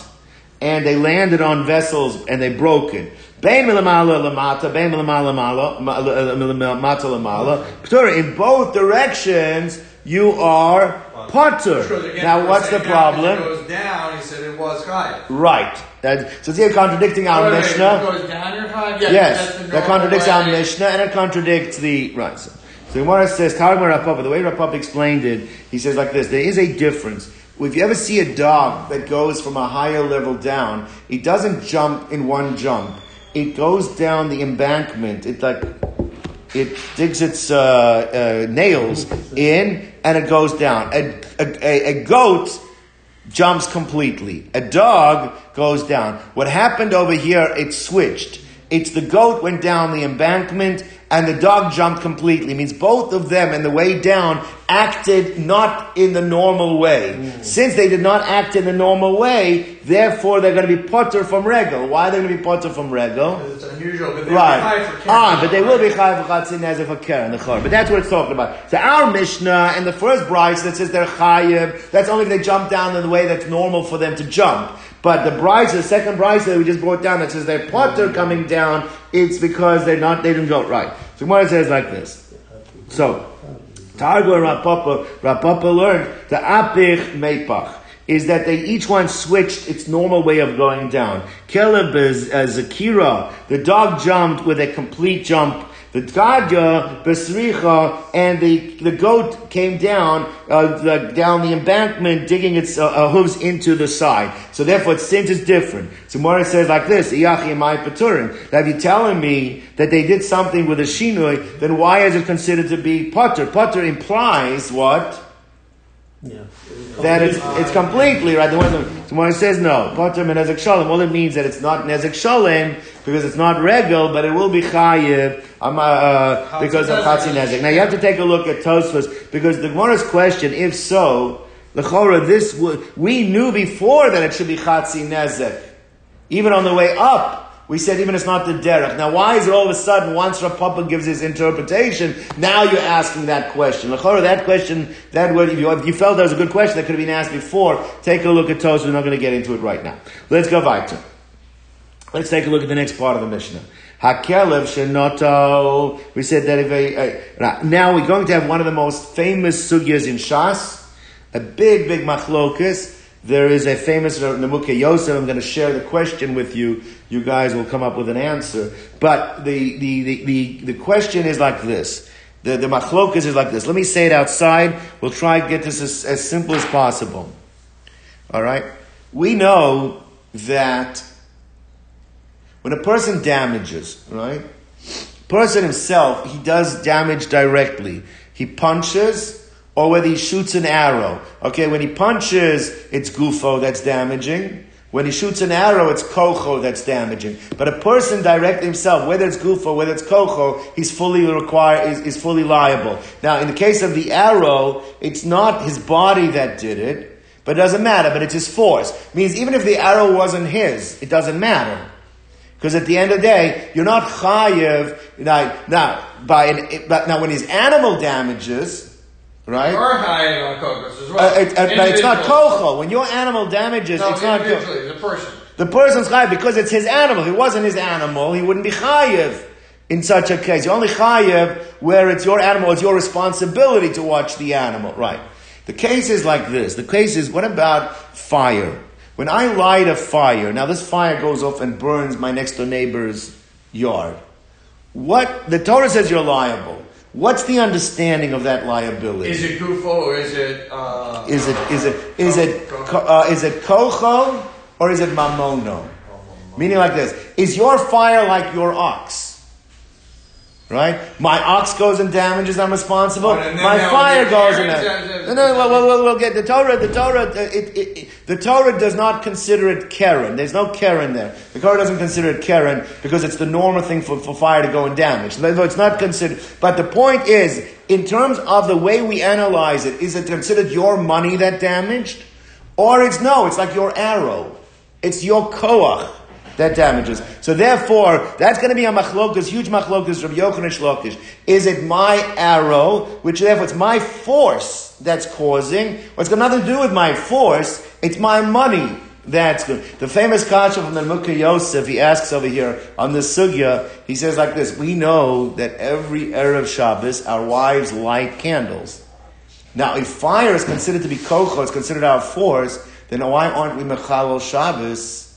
and they landed on vessels and they broke it, Bein milamala lamata, bein milamala lamata lamala. In both directions, you are potter. Now, what's the problem? It goes down. He said it was high. Right. That, so it's here contradicting our wait, Mishnah. Wait, goes down your high? Yeah, yes, that contradicts way. our Mishnah and it contradicts the right. So, so Gemara says, Targum Rav Papa, the way Rav Papa explained it, he says like this: there is a difference if you ever see a dog that goes from a higher level down, it doesn't jump in one jump. It goes down the embankment. It like it digs its uh, uh, nails in and it goes down. A, a, a, goat jumps completely. A dog goes down. What happened over here? It switched. It's the goat went down the embankment and the dog jumped completely. It means both of them and the way down acted not in the normal way. Mm. Since they did not act in the normal way, therefore they're going to be potter from regal. Why are they going to be potter from regal? It's unusual, but they right. will be for Ah, but they will be chai for chatzin as for keren the. But that's what it's talking about. So our Mishnah and the first bride that says they're chayiv, that's only if they jump down in the way that's normal for them to jump. But the brides, the second bride that we just brought down that says they're potter coming down, it's because they're not, they didn't go right. So Gemara says like this. So, Targo and Rav Papa, Rapapa learned the Apich Meipach is that they each one switched its normal way of going down. Caleb is uh, as Zakira, the dog jumped with a complete jump the gadya besricha and the, the goat came down uh, the, down the embankment, digging its uh, uh, hooves into the side. So therefore, its sin is different. So Mora says like this: Iyachi my paturin. Now, if you're telling me that they did something with a shinui, then why is it considered to be putter? Putter implies what? Yeah. That it's, it's completely right. The one, so when it says no, potter nezek shalom, all it means that it's not nezek shalom because it's not regal, but it will be chayiv um, uh, uh because of chatzi nezek. Now you have to take a look at Tosfos because the Gemara's question, if so, the chora, this would we knew before that it should be chatzi nezek, even on the way up. We said even it's not the derech. Now, why is it all of a sudden once Rav Papa gives his interpretation, now you're asking that question? Lechora, that question, that word, if you, if you felt that was a good question that could have been asked before, take a look at Tos. We're not going to get into it right now. Let's go weiter. Let's take a look at the next part of the Mishnah. Hakelev shenoto. We said that if a, now we're going to have one of the most famous sugyas in Shas, a big, big machlokus. There is a famous Nimukei Yosef. I'm going to share the question with you. You guys will come up with an answer. But the, the, the, the, the question is like this. The, the machlokas is like this. Let me say it outside. We'll try to get this as, as simple as possible. All right? We know that when a person damages, right? Person himself, he does damage directly. He punches, or whether he shoots an arrow. Okay, when he punches, it's gufo that's damaging. When he shoots an arrow, it's kocho that's damaging. But a person directly himself, whether it's gufo, whether it's kocho, he's fully required, is, is fully liable. Now, in the case of the arrow, it's not his body that did it, but it doesn't matter, but it's his force. It means even if the arrow wasn't his, it doesn't matter. Because at the end of the day, you're not chayiv. Now, now, by an, now when his animal damages, Right? Or high on kokos as well. Uh, it, uh, it's not kocho. When your animal damages, no, it's not the person. The person's chayiv because it's his animal. If it wasn't his animal, he wouldn't be chayiv in such a case. You're only chayiv where it's your animal, it's your responsibility to watch the animal. Right. The case is like this. The case is, what about fire? When I light a fire, now this fire goes off and burns my next door neighbor's yard. What, the Torah says you're liable. What's the understanding of that liability? Is it gufo or is it? Uh, is it is it is it uh, is it kocho or is it mamono? Meaning like this: Is your fire like your ox? Right? My ox goes and damages, I'm responsible. My fire goes and no, no, well, well, we'll get the Torah. The Torah, uh, it, it, it, the Torah does not consider it Keren. There's no Keren there. The Torah doesn't consider it Keren because it's the normal thing for, for fire to go and damage. It's not considered. But the point is, in terms of the way we analyze it, is it considered your money that damaged, or it's no? It's like your arrow. It's your koach that damages. So therefore, that's going to be a machlokas, huge machlokas from Yochanan Shlokish. Is it my arrow, which therefore it's my force that's causing, or it's got nothing to do with my force, it's my money that's good. The famous kasha from the Nimukei Yosef, he asks over here on the sugya, he says like this, we know that every Erev Shabbos, our wives light candles. Now, if fire is considered to be kocho, it's considered our force, then why aren't we mechalel Shabbos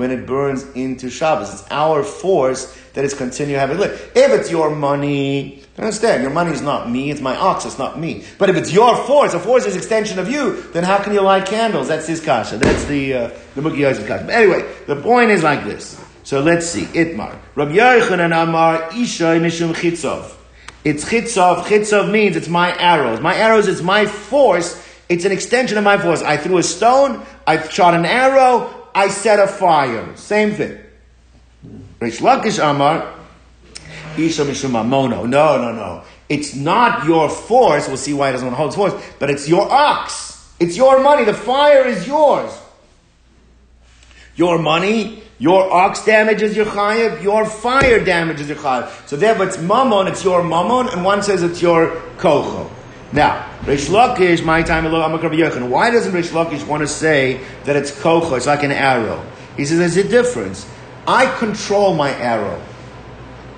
when it burns into Shabbos. It's our force that is continuing having lit. If it's your money, understand, your money is not me, it's my ox, it's not me. But if it's your force, a force is extension of you, then how can you light candles? That's his kasha. That's the, uh, the Nimukei Yosef kasha. But anyway, the point is like this. So let's see. Itmar. Rabbi Yochanan Amar Isha Mishum Chitzov. It's Chitzov. Chitzov means it's my arrows. My arrows, it's my force. It's an extension of my force. I threw a stone, I shot an arrow, I set a fire. Same thing. Rish Lakish Amar, Isha Mishum Amono. No, no, no. It's not your force. We'll see why it doesn't want to hold its force, but it's your ox. It's your money. The fire is yours. Your money, your ox damages your chayiv, your fire damages your chayiv. So therefore it's mammon, it's your mammon, and one says it's your kocho. Now, Rish Lakish, my time, alone I'm a karab yokan. why doesn't Rish Lakish want to say that it's kocho, it's like an arrow? He says there's a difference. I control my arrow.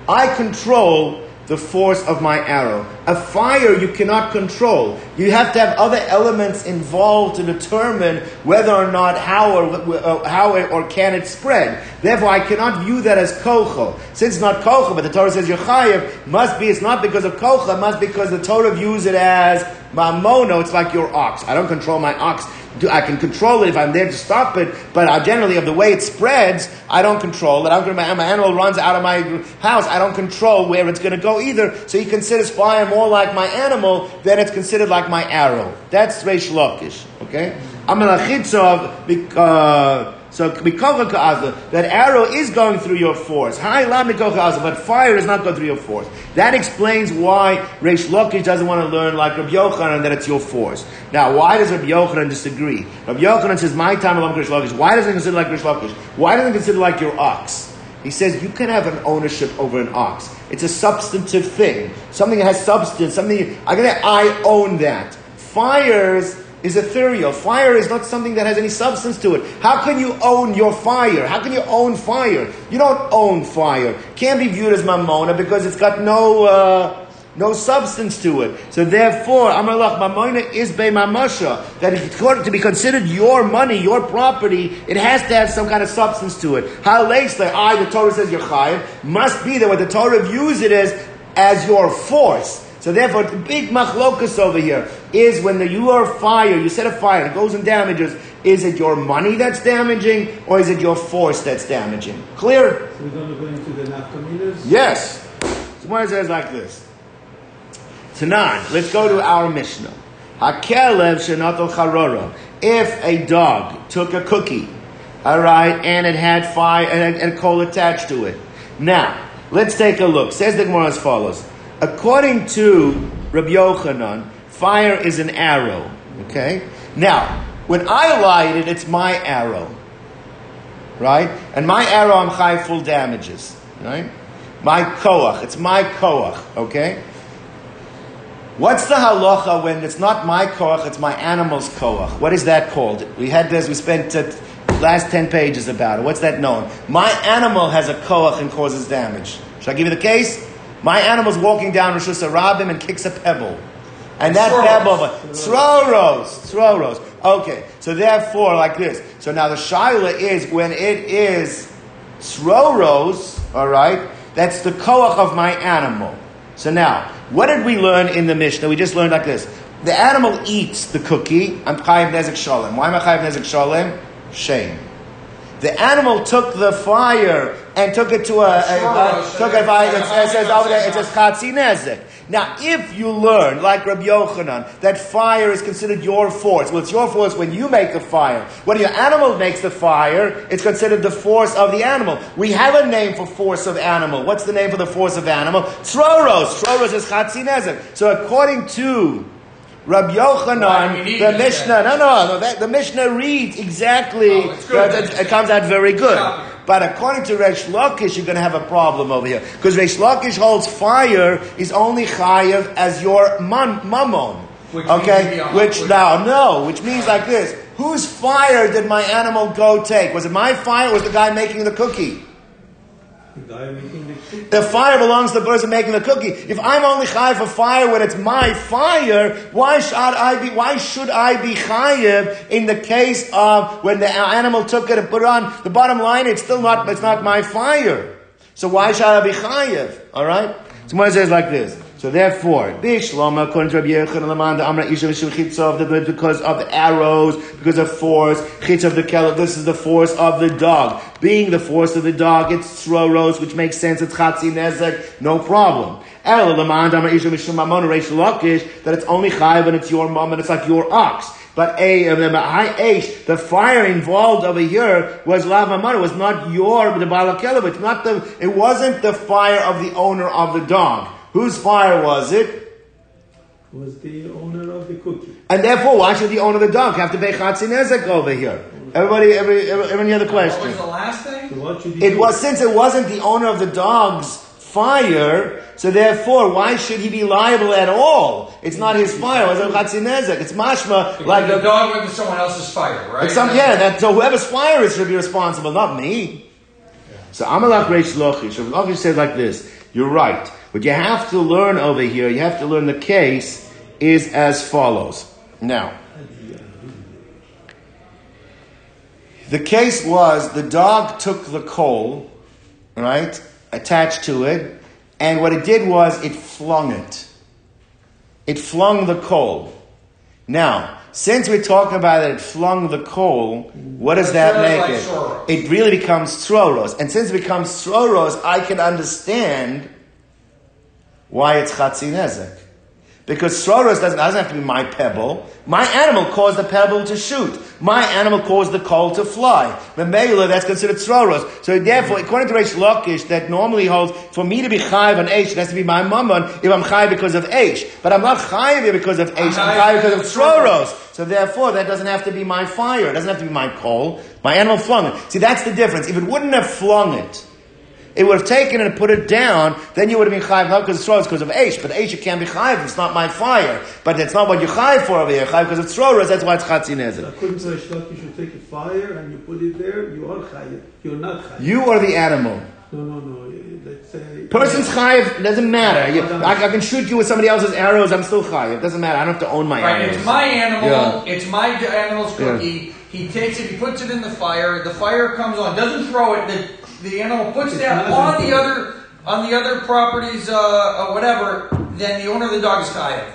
I control the force of my arrow. A fire you cannot control. You have to have other elements involved to determine whether or not how or uh, how it, or can it spread. Therefore, I cannot view that as kocho. Since it's not kocho, but the Torah says yochayev, must be. It's not because of kocha. It must be because the Torah views it as mamono. It's like your ox. I don't control my ox. I can control it if I'm there to stop it, but I generally, of the way it spreads, I don't control it. I'm going to, my animal runs out of my house. I don't control where it's going to go either. So he considers fire more like my animal than it's considered like my arrow. That's Reish Lakish. Okay? I'm an Amalachitzav, because. Uh, So that arrow is going through your force. But fire is not going through your force. That explains why Reish Lakish doesn't want to learn like Rabbi Yochanan that it's your force. Now, why does Rabbi Yochanan disagree? Rabbi Yochanan says, "My time along Reish Lakish." Why doesn't he consider like Reish Lakish? Why doesn't he consider like your ox? He says you can have an ownership over an ox. It's a substantive thing, something that has substance. Something I I own that. Fires is ethereal. Fire is not something that has any substance to it. How can you own your fire? How can you own fire? You don't own fire. Can't be viewed as mamona because it's got no uh, no substance to it. So therefore, Amalach mamona is be mamasha. That if to be considered your money, your property, it has to have some kind of substance to it. How late I the Torah says your chayiv must be that what the Torah views it as as your force. So therefore, the big machlokas over here is when the, you are fire, you set a fire, it goes and damages. Is it your money that's damaging, or is it your force that's damaging? Clear? So we're going to go into the nafkaminas? Yes. So one says like this. Tanan, let's go to our Mishnah. Hakelev shenatal charora. If a dog took a cookie, all right, and it had fire and, and coal attached to it. Now, let's take a look. Says the Gemara as follows. According to Rabbi Yochanan, fire is an arrow. Okay? Now, when I light it, it's my arrow. Right? And my arrow, I'm high full damages. Right? My koach. It's my koach. Okay? What's the halacha when it's not my koach, it's my animal's koach? What is that called? We had this, we spent uh, last 10 pages about it. What's that known? My animal has a koach and causes damage. Should I give you the case? My animal's walking down Rosh Hashanah and kicks a pebble. And that pebble, throros, throros. Okay, so therefore, like this. So now the shaila is when it is throros, all right, that's the koach of my animal. So now, what did we learn in the Mishnah? We just learned like this. The animal eats the cookie. I'm chayiv nezek shalem. Why am I chayiv nezek shalem? Shein. The animal took the fire and took it to a, a, a took a fire. It, it says over there, it says chatzi nezek. Now, if you learn, like Rabbi Yochanan, that fire is considered your force, well, it's your force when you make the fire. When your animal makes the fire, it's considered the force of the animal. We have a name for force of animal. What's the name for the force of animal? Troros. Troros is chatzi nezek. So, according to Rabbi Yochanan, the Mishnah, no, no, no, that, the Mishnah reads exactly, oh, it, it, comes out very good. But according to Resh Lakish, you're going to have a problem over here. Because Resh Lakish holds fire is only chayav as your man, mammon. Which okay? Which now, no, which means like this. Whose fire did my animal go take? Was it my fire or was the guy making the cookie? The fire belongs to the person making the cookie. If I'm only chayiv for fire when it's my fire, why should I be? Why should I be chayiv in the case of when the animal took it and put it on? The bottom line, it's still not. It's not my fire. So why should I be chayiv? All right. So says like this. So therefore, Bishlama, according to Rabbi Yechon Laman, the Amra Isha Chitza of the because of the arrows, because of force, Chitza of the Kelab, this is the force of the dog. Being the force of the dog, it's Throros, which makes sense, it's Chatzi Nezek, no problem. Ela Laman, Amra Isha Mamon, Reish Lakish, that it's only Chayiv and it's your mom and it's like your ox. But a the fire involved over here was lava mother, was not your the balakelev. It's not the. It wasn't the fire of the owner of the dog. Whose fire was it? Was the owner of the cookie. And therefore, why should the owner of the dog have to pay chatzin nezek over here? Everybody, every, every, everyone hear the What was question? the last thing? So what should he It do? was since it wasn't the owner of the dog's fire, so therefore, why should he be liable at all? It's not his fire. It was a chatzin nezek. It's mashma like Like the the dog went to someone else's fire, right? Some, yeah, that, so whoever's fire is should be responsible, not me. So Amalek Reish Lochish. Rav Lochish said like this, you're right. What you have to learn over here, you have to learn the case is as follows. Now, the case was the dog took the coal, right, attached to it, and what it did was it flung it. It flung the coal. Now, since we're talking about that it flung the coal, what does that make it? It really becomes Stroros. And since it becomes Stroros, I can understand why it's Chatzi Nezek. Because Sroros doesn't, doesn't have to be my pebble. My animal caused the pebble to shoot. My animal caused the coal to fly. The Memela, that's considered Sroros. So therefore, according to Reish Lakish, that normally holds, for me to be Chayiv on Aish, it has to be my mammon if I'm Chayiv because of Aish. But I'm not Chayiv because of Aish, I'm Chayiv because of Sroros. So therefore, that doesn't have to be my fire. It doesn't have to be my coal. My animal flung it. See, that's the difference. If it wouldn't have flung it, it would have taken it and put it down, then you would have been chayiv not because it's throw, it's because of Aish. But Aish, it can't be chayiv, it's not my fire. But it's not what you're chayiv for over here, chayiv because it's throw, that's why it's chatzin nezek. According to Rishlok, you should take a fire and you put it there. You are chayiv. You're not chayiv. You are the animal. No, no, no. Let's say Person's chayiv, doesn't matter. You, I, I can shoot you with somebody else's arrows, I'm still chayiv. It doesn't matter, I don't have to own my Right, arrows. it's my animal. Yeah. It's my animal's Yeah. cookie. He takes it. He puts it in the fire. The fire comes on. Doesn't throw it. The the animal puts It's that not on the other on the other properties, uh, uh, whatever. Then the owner of the dog is chayiv.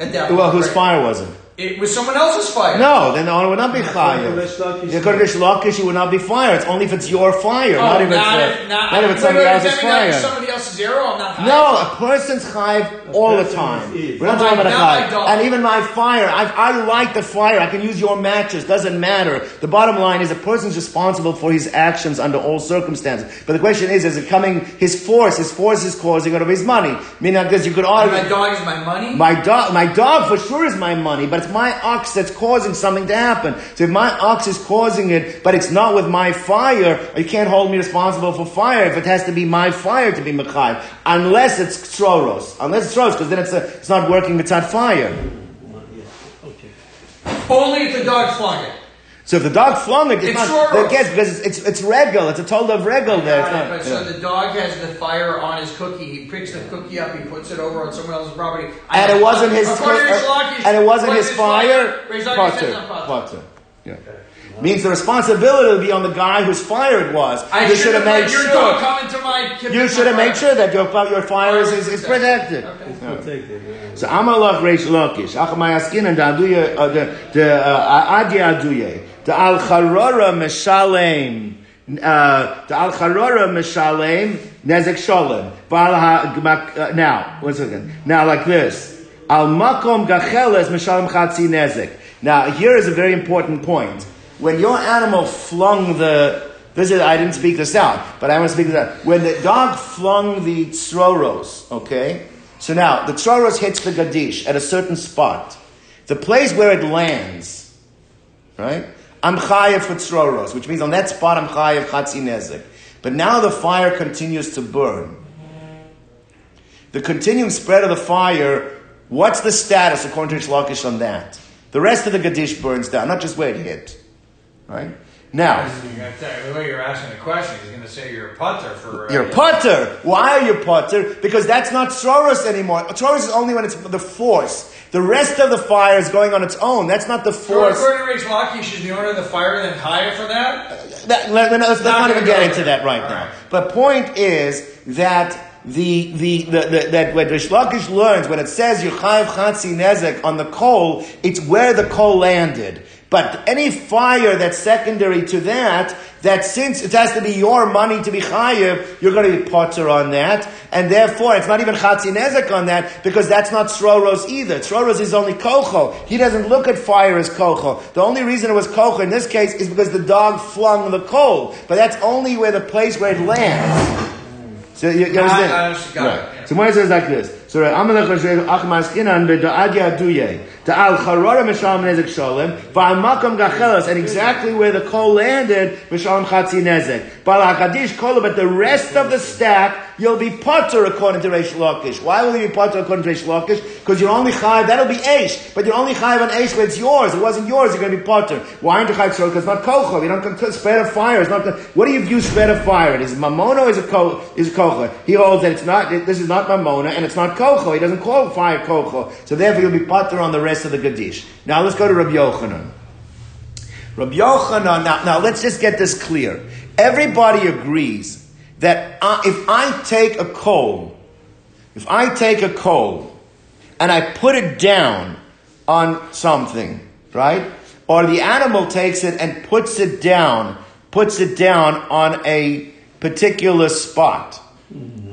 At that Well, point, whose right? fire was it? It was someone else's fire. No, then the owner would not be According to chayiv. Rish Lakish, According to Rish Lakish, you would not be fired. It's only if it's your fire, Oh, not if it's, not uh, if, not, not if it's wait, somebody wait, else's does that mean that fire. was somebody else's arrow. I'm not chayiv. No, a person's chayiv all the time. is. We're not talking my- about a not chayiv. dog. And even my fire, I, I light the fire. I can use your matches. Doesn't matter. The bottom line is a person's responsible for his actions under all circumstances. But the question is, is it coming? His force, his force is causing out of his money. Meaning, because you could And argue. my dog is my money. My dog, my dog for sure is my money, but it's my ox that's causing something to happen. So if my ox is causing it, but it's not with my fire, you can't hold me responsible for fire if it has to be my fire to be mechayiv, unless it's troros, unless it's troros, because then it's a, it's not working without fire. Okay. Only if the dog flung it. So if the dog flung it, it's, It's not. troros. Yes, because it's, it's it's regal. It's a told of regal there. It's not- it, but yeah. so the dog has the fire on his cookie. He picks the cookie up. He puts it over on someone else's property. and it wasn't his, According to uh, and it wasn't his fire. Rish Lakish Potter, says not potter. potter. Yeah. Means the responsibility will be on the guy whose fire it was. I you should have made let your sure. dog come into my. You should have made sure that your your fire is, is, is protected. Okay. Protected. yeah. So Amalach Reish Lakish, Achamay and Daduya, uh, the the uh, Adi Aduye, the Al Charora Meshalem, uh, the Al Charora Meshalem Nezek Sholem. Bal ha- gmak- uh, Now, one second. Now, like this, Al Makom Gacheles Meshalem Chatzi Nezek. Now, here is a very important point. When your animal flung the this is, I didn't speak this out, but I want to speak this out. When the dog flung the tsroros, okay? So now, the tsroros hits the gadish at a certain spot. The place where it lands, right? I'm chayev for tsroros, which means on that spot I'm chayev chatzi nezek. But now the fire continues to burn. The continuing spread of the fire, what's the status according to Lakish on that? The rest of the gadish burns down, not just where it hit. Right? Now, You're gonna tell- The way you're asking the question, he's going to say you're a putter for. uh, You're a putter. Why are you putter? Because that's not Soros anymore. Soros is only when it's the force. The rest of the fire is going on its own. That's not the So force. according to Rich Lakish, is the owner of the fire then higher for that? That, let, us let's Not not even get into that right All now. right. But point is that the, the, the, the that when Rish Lakish learns when it says Yuchayev Chatzi Nezek on the coal, it's where the coal landed. But any fire that's secondary to that, that since it has to be your money to be chayiv, you're going to be potter on that, and therefore it's not even chatzi nezek on that because that's not sroros either. Sroros is only kocho. He doesn't look at fire as kocho. The only reason it was kocho in this case is because the dog flung the coal, but that's only where the place where it lands. So you, you ah, understand? Ah, I understand. Got it. So Gemara says like this. So Amalek Hashem Achmas Kinan beDa'ad Yaduye Ta'al Charora Mishal Nezek Sholem Va'amakam Gachelas and exactly where the coal landed Mishal Chatzi Nezek Bal Hakadish Kola but the rest of the stack you'll be potter according to Reish Lakish. Why will you be potter according to Reish Lakish? Because you're only chayiv that'll be Aish, but you're only chayiv on Aish it's yours. It wasn't yours. You're going to be potter. Why aren't you chayiv Because it's not kocha. You don't spread of fire. It's not. What do you view spread of fire? It is mamona. Is a ko, is a kocha. He holds that it's not. This is not mamona and it's not kocha. He doesn't call fire kocha. So therefore you'll be potter on the rest of the gadish. Now let's go to Rabbi Yochanan. Rabbi Yochanan. Now, now let's just get this clear. Everybody agrees that I, if I take a coal, if I take a coal and I put it down on something, right? Or the animal takes it and puts it down, puts it down on a particular spot.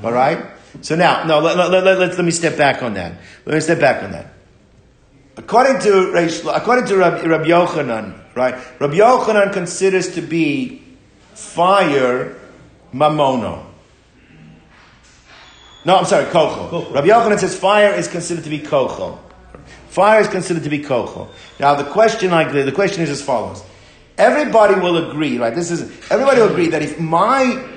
All right? So now, no, let, let, let, let, let me step back on that. Let me step back on that. According to according to Rabbi, Rabbi Yochanan, right? Rabbi Yochanan considers to be fire mamono. No, I'm sorry, kocho. Kocho. Rabbi Yochanan says fire is considered to be kocho. Fire is considered to be kocho. Now the question, like the, the question is as follows: Everybody will agree, right? This is everybody will agree that if my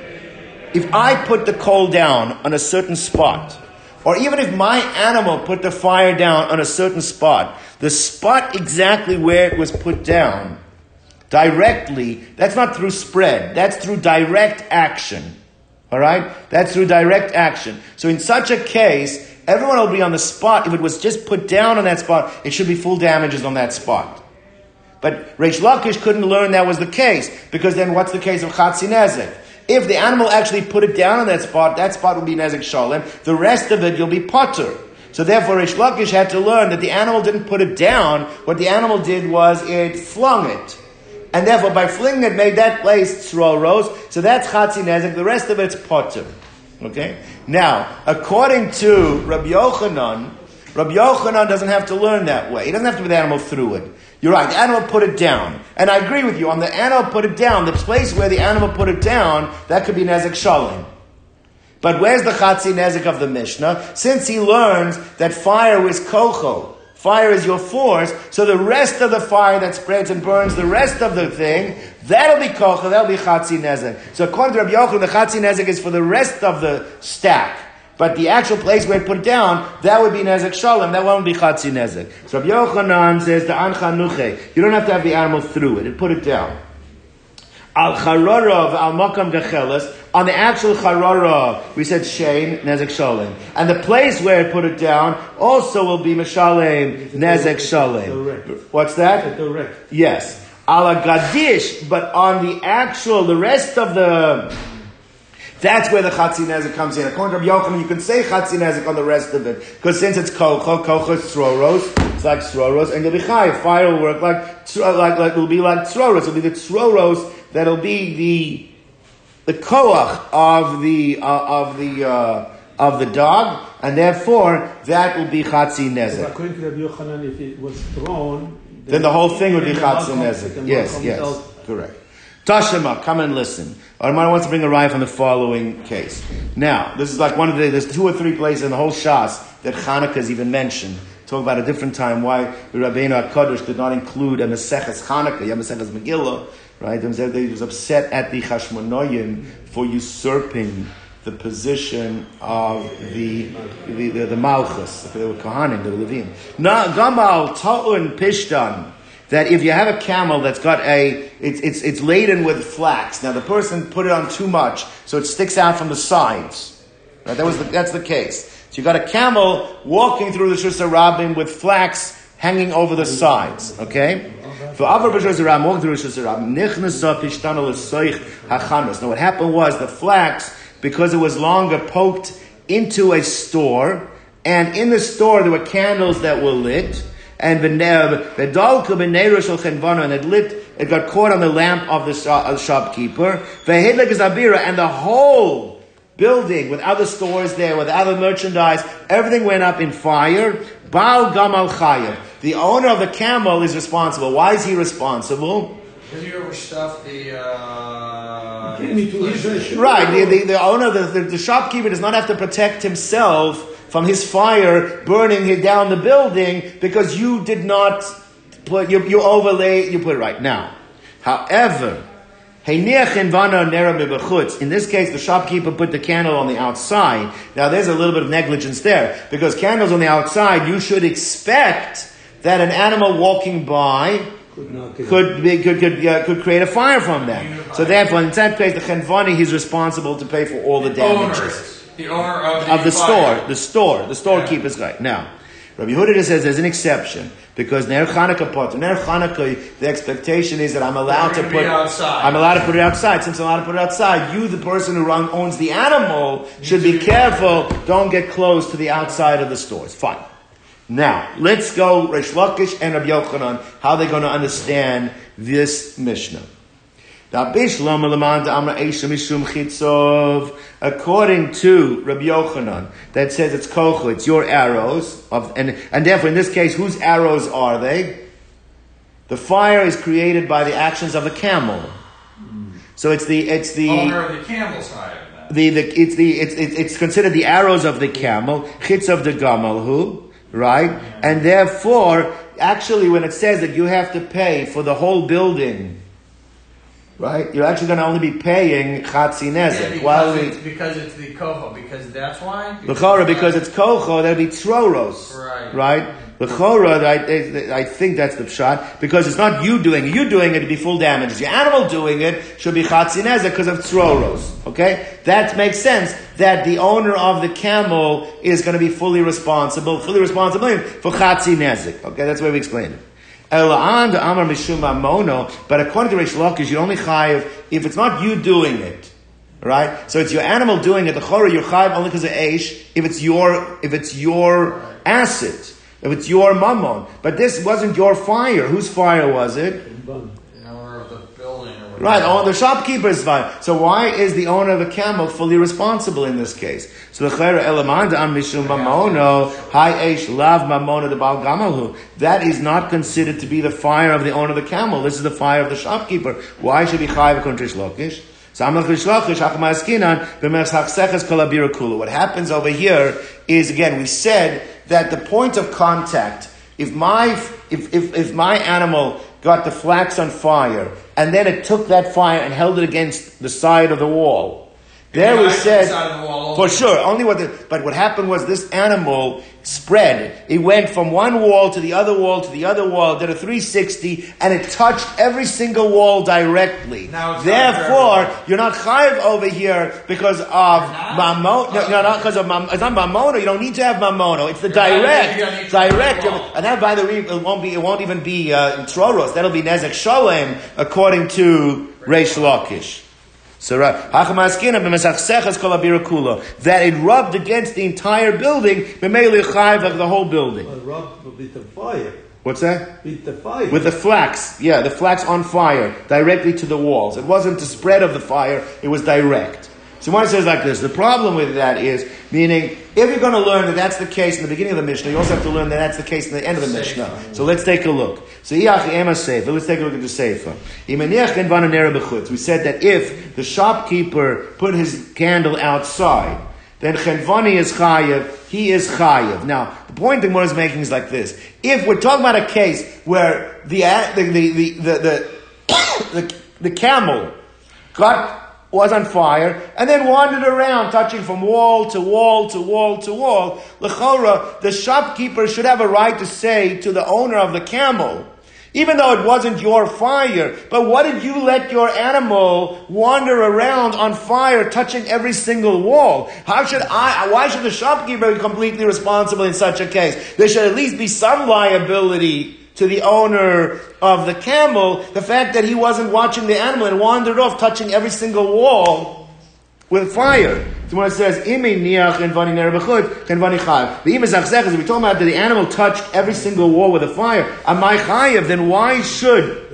if I put the coal down on a certain spot, or even if my animal put the fire down on a certain spot, the spot exactly where it was put down, directly, that's not through spread, that's through direct action. All right? That's through direct action. So in such a case, everyone will be on the spot. If it was just put down on that spot, it should be full damages on that spot. But Reish Lakish couldn't learn that was the case, because then what's the case of Chatzi Nezek? If the animal actually put it down on that spot, that spot will be Nezek Shalem. The rest of it, you'll be Potter. So therefore, Reish Lakish had to learn that the animal didn't put it down. What the animal did was it flung it. And therefore, by flinging it, made that place Tzroros. So that's Chatzi Nezek. The rest of it's Potter. Okay? Now, according to Rabbi Yochanan, Rabbi Yochanan doesn't have to learn that way. He doesn't have to be the animal through it. You're right, the animal put it down. And I agree with you, on the animal put it down, the place where the animal put it down, that could be Nezek Shalom. But where's the Chatzi Nezek of the Mishnah? Since he learns that fire is kocho, fire is your force, so the rest of the fire that spreads and burns the rest of the thing, that'll be kocho, that'll be Chatzi Nezek. So according to Rabbi Yochanan, the Chatzi Nezek is for the rest of the stack. But the actual place where it put it down, that would be Nezek Shalom, that won't be Chatzi Nezek. So Rabbi Yochanan says, the Ancha Nuche, you don't have to have the animal through it, it put it down. Al charorov al makam gachelas. On the actual charora, we said shein nezek Shalom. and the place where it put it down also will be mishalem nezek Shalom. What's that? Yes, ala gadish, but on the actual, the rest of the. That's where the Chatzi Nezek comes in. According to Rabbi Yochanan, you can say Chatzi Nezek on the rest of it. Because since it's Kocho, Kocho is Sroros, it's like Sroros, and you'll be Chayiv. Fire will work like, like, like, it'll be like Sroros. It'll be the Sroros that'll be the, the Koach of the, uh, of the, uh, of the dog, and therefore, that will be Chatzi according to Rabbi Yochanan, if it was thrown, Then the whole thing would be then Chatzi Yes, yes, correct. Tashema, come and listen. Armana wants to bring a raya from the following case. Now, this is like one of the, there's two or three places in the whole Shas that Hanukkah is even mentioned. Talk about a different time why the Rabbeinu HaKadosh did not include a Maseches Hanukkah, yeah, Maseches Megillah, right? He was upset at the Chashmonoyim for usurping the position of the the, the, the Malchus. They were Kohanim, they were Levim. Gamal Ta'un Pishtan. That if you have a camel that's got a, it's, it's, it's laden with flax. Now the person put it on too much, so it sticks out from the sides. Right? That was the, that's the case. So you got a camel walking through the Shus Rabbim with flax hanging over the sides. Okay? For Avar B'Shus Rabbim, walking through the Shus Rabbim, Nichnasa. Now what happened was the flax, because it was longer, poked into a store, and in the store there were candles that were lit, and v'dalka b'neiru shel chenvana, and it lit, it got caught on the lamp of the shopkeeper. V'hidlik zabira, and the whole building with other stores there, with other merchandise, everything went up in fire. Baal gamal chayav. The owner of the camel is responsible. Why is he responsible? Because you overstuffed the. Uh, Can't be too easy. Right, the, the, the owner, the, the, the shopkeeper does not have to protect himself from his fire burning it down the building because you did not put, you, you overlay, you put it right. Now, however, in this case, the shopkeeper put the candle on the outside. Now, there's a little bit of negligence there because candles on the outside, you should expect that an animal walking by Could could be, could could, uh, could create a fire from them. So therefore, in that case, the chenvani he's responsible to pay for all the damages owners. The owner of the, of the store, the store, the storekeeper's right. Now, Rabbi Yehuda says there's an exception because Ner Chanukah pot, Ner Chanukah, the expectation is that I'm allowed to put. I'm allowed to put it outside. Since I'm allowed to put it outside, you, the person who owns the animal, should be careful. Don't get close to the outside of the stores. Fine. Now, let's go Reish Lakish and Rabbi Yochanan, how they're going to understand this Mishnah. According to Rabbi Yochanan, that says it's kochel, it's your arrows, of, and, and therefore in this case, whose arrows are they? The fire is created by the actions of the camel. So it's the, it's the, oh, Owner of the camel's the, the it's the it's, it's it's considered the arrows of the camel, chitz of the gamal, who? right? And therefore, actually, when it says that you have to pay for the whole building, right? You're actually going to only be paying chatzi Yeah, nezek. because, While it's, we because it's the kocho. Because that's why. L'chora, because it's kocho, that'd be troros. Right. Right? L'chora, I, I, think that's the pshat, because it's not you doing it. You doing it to be full damage. Your animal doing it should be chatzinezek because of troros. Okay? That makes sense that the owner of the camel is going to be fully responsible, fully responsible for chatzinezek. Okay? That's the way we explain it. Ela'an de amar mishum mono, but according to Reish Lakish, you're only chayiv if it's not you doing it. Right? So it's your animal doing it. The chora you're chayiv only because of eish. If it's your, if it's your asset, if it's your mammon. But this wasn't your fire. Whose fire was it? The owner of the building or whatever. Right, oh, the shopkeeper's fire. So why is the owner of the camel fully responsible in this case? So the chera elamanda am mishum mamono hi eish lav mamono the bal gamalhu. That is not considered to be the fire of the owner of the camel. This is the fire of the shopkeeper. Why should he chayiv kontrish lokish? What happens over here is again we said that the point of contact. If my if, if, if my animal got the flax on fire and then it took that fire and held it against the side of the wall, there we Right to the said the for sure only what the, but what happened was this animal spread. It went from one wall to the other wall to the other wall, did a 360, and it touched every single wall directly. Not Therefore, very- you're not chayiv over here because of not? mamon. No, no, not because of mam. It's not mamono. You don't need to have mamono. It's the You're direct, direct. And that, by the way, it won't be. It won't even be uh, troros. That'll be nezek sholem according to Reish Lakish. So right, Hachamaskina b'mesachseches kol abira kula. that it rubbed against the entire building, of the whole building. With the fire. What's that? With the fire. With the flax, yeah, the flax on fire, directly to the walls. It wasn't the spread of the fire, it was direct. So one says like this, the problem with that is, meaning, if you're going to learn that that's the case in the beginning of the Mishnah, you also have to learn that that's the case in the end of the Mishnah. So let's take a look. So, Iyach Ema let's take a look at the b'chutz. We said that if the shopkeeper put his candle outside, then Chenvani is chayev, he is chayev. Now, the point the Gemara is making is like this. If we're talking about a case where the, the, the, the, the, the, the camel got, was on fire, and then wandered around, touching from wall to wall to wall to wall, L'chora, the shopkeeper should have a right to say to the owner of the camel, Even though it wasn't your fire, but what did you let your animal wander around on fire, touching every single wall? How should I, why should the shopkeeper be completely responsible in such a case? There should at least be some liability to the owner of the camel, the fact that he wasn't watching the animal and wandered off, touching every single wall with fire. So when it says, Ime niach and vani nerabachut, and vani. The Ime zachzech is we talking about that the animal touched every single wall with a fire. Am I chayav? Then why should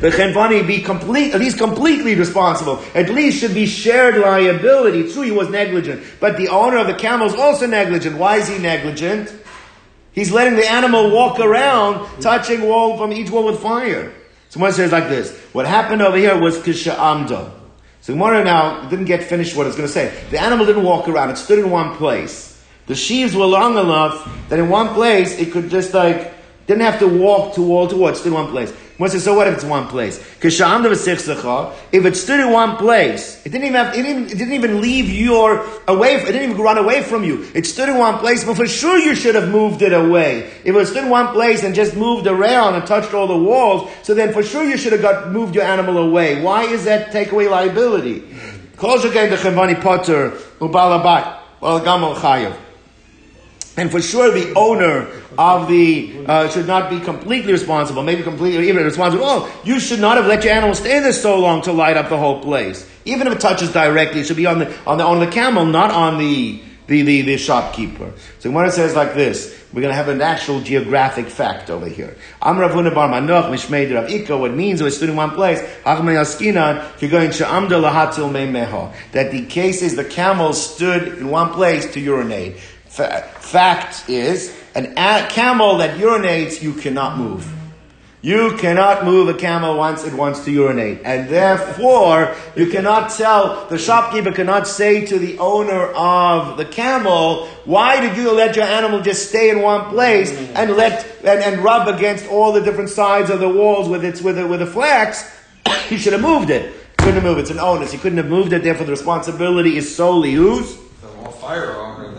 the chenvani be complete, at least completely responsible? At least should be shared liability. True he was negligent, but the owner of the camel is also negligent. Why is he negligent? He's letting the animal walk around, touching wall from each wall with fire. So says like this: What happened over here was kisha'amda. So Gemara now didn't get finished what it's going to say. The animal didn't walk around; it stood in one place. The sheaves were long enough that in one place it could just like didn't have to walk to wall to wall; it stood in one place. One says, so what if it's one place? If it stood in one place, it didn't even have, it didn't, it didn't even leave your away. It didn't even run away from you. It stood in one place, but for sure you should have moved it away. If it stood in one place and just moved around and touched all the walls, so then for sure you should have got moved your animal away. Why is that takeaway liability? And for sure, the owner of the uh, should not be completely responsible, maybe completely even responsible. Oh, you should not have let your animal stay there so long to light up the whole place. Even if it touches directly, it should be on the on the on the camel, not on the the, the, the shopkeeper. So when it says like this, we're going to have an actual geographic fact over here. I'm Ravuna Bar Manoch Mishmei Rav Ika. What means it stood in one place. You're going to Lahatil that the case is the camel stood in one place to urinate. Fact is, an a- camel that urinates, you cannot move. You cannot move a camel once it wants to urinate. And therefore, you cannot tell, the shopkeeper cannot say to the owner of the camel, why did you let your animal just stay in one place and let, and, and rub against all the different sides of the walls with its, with the, with the flax? he should have moved it. Couldn't have moved it. It's an onus. He couldn't have moved it. Therefore, the responsibility is solely whose? The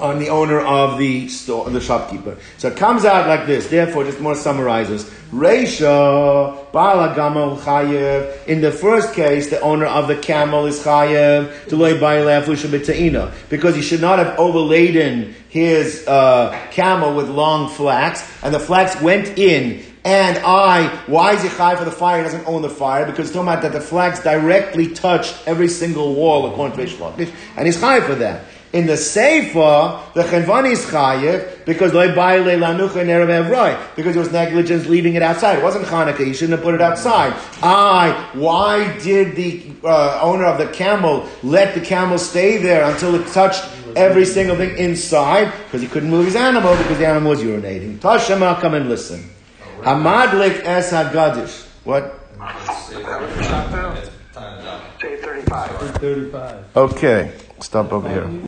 on the owner of the store, the shopkeeper. So it comes out like this. Therefore, just more summarizes. Reisha, Bala Gamal Chayev. In the first case, the owner of the camel is Chayev, to loy b'ta'ina. Because he should not have overladen his uh, camel with long flax, and the flax went in and I, why is he high for the fire? He doesn't own the fire because it's talking about that the flags directly touched every single wall according to Reish and he's high for that. In the Sefer, the Chenvani is chayiv because loy baile lanucha nerev evroi because it was negligence leaving it outside. It wasn't Hanukkah. You shouldn't have put it outside. I, why did the uh, owner of the camel let the camel stay there until it touched every single thing inside? Because he couldn't move his animal because the animal was urinating. Tashema, come and listen. Hamadlik es hagadish. What? Let's see. Time is up. Say 35. Thirty-five. Okay, stop over here.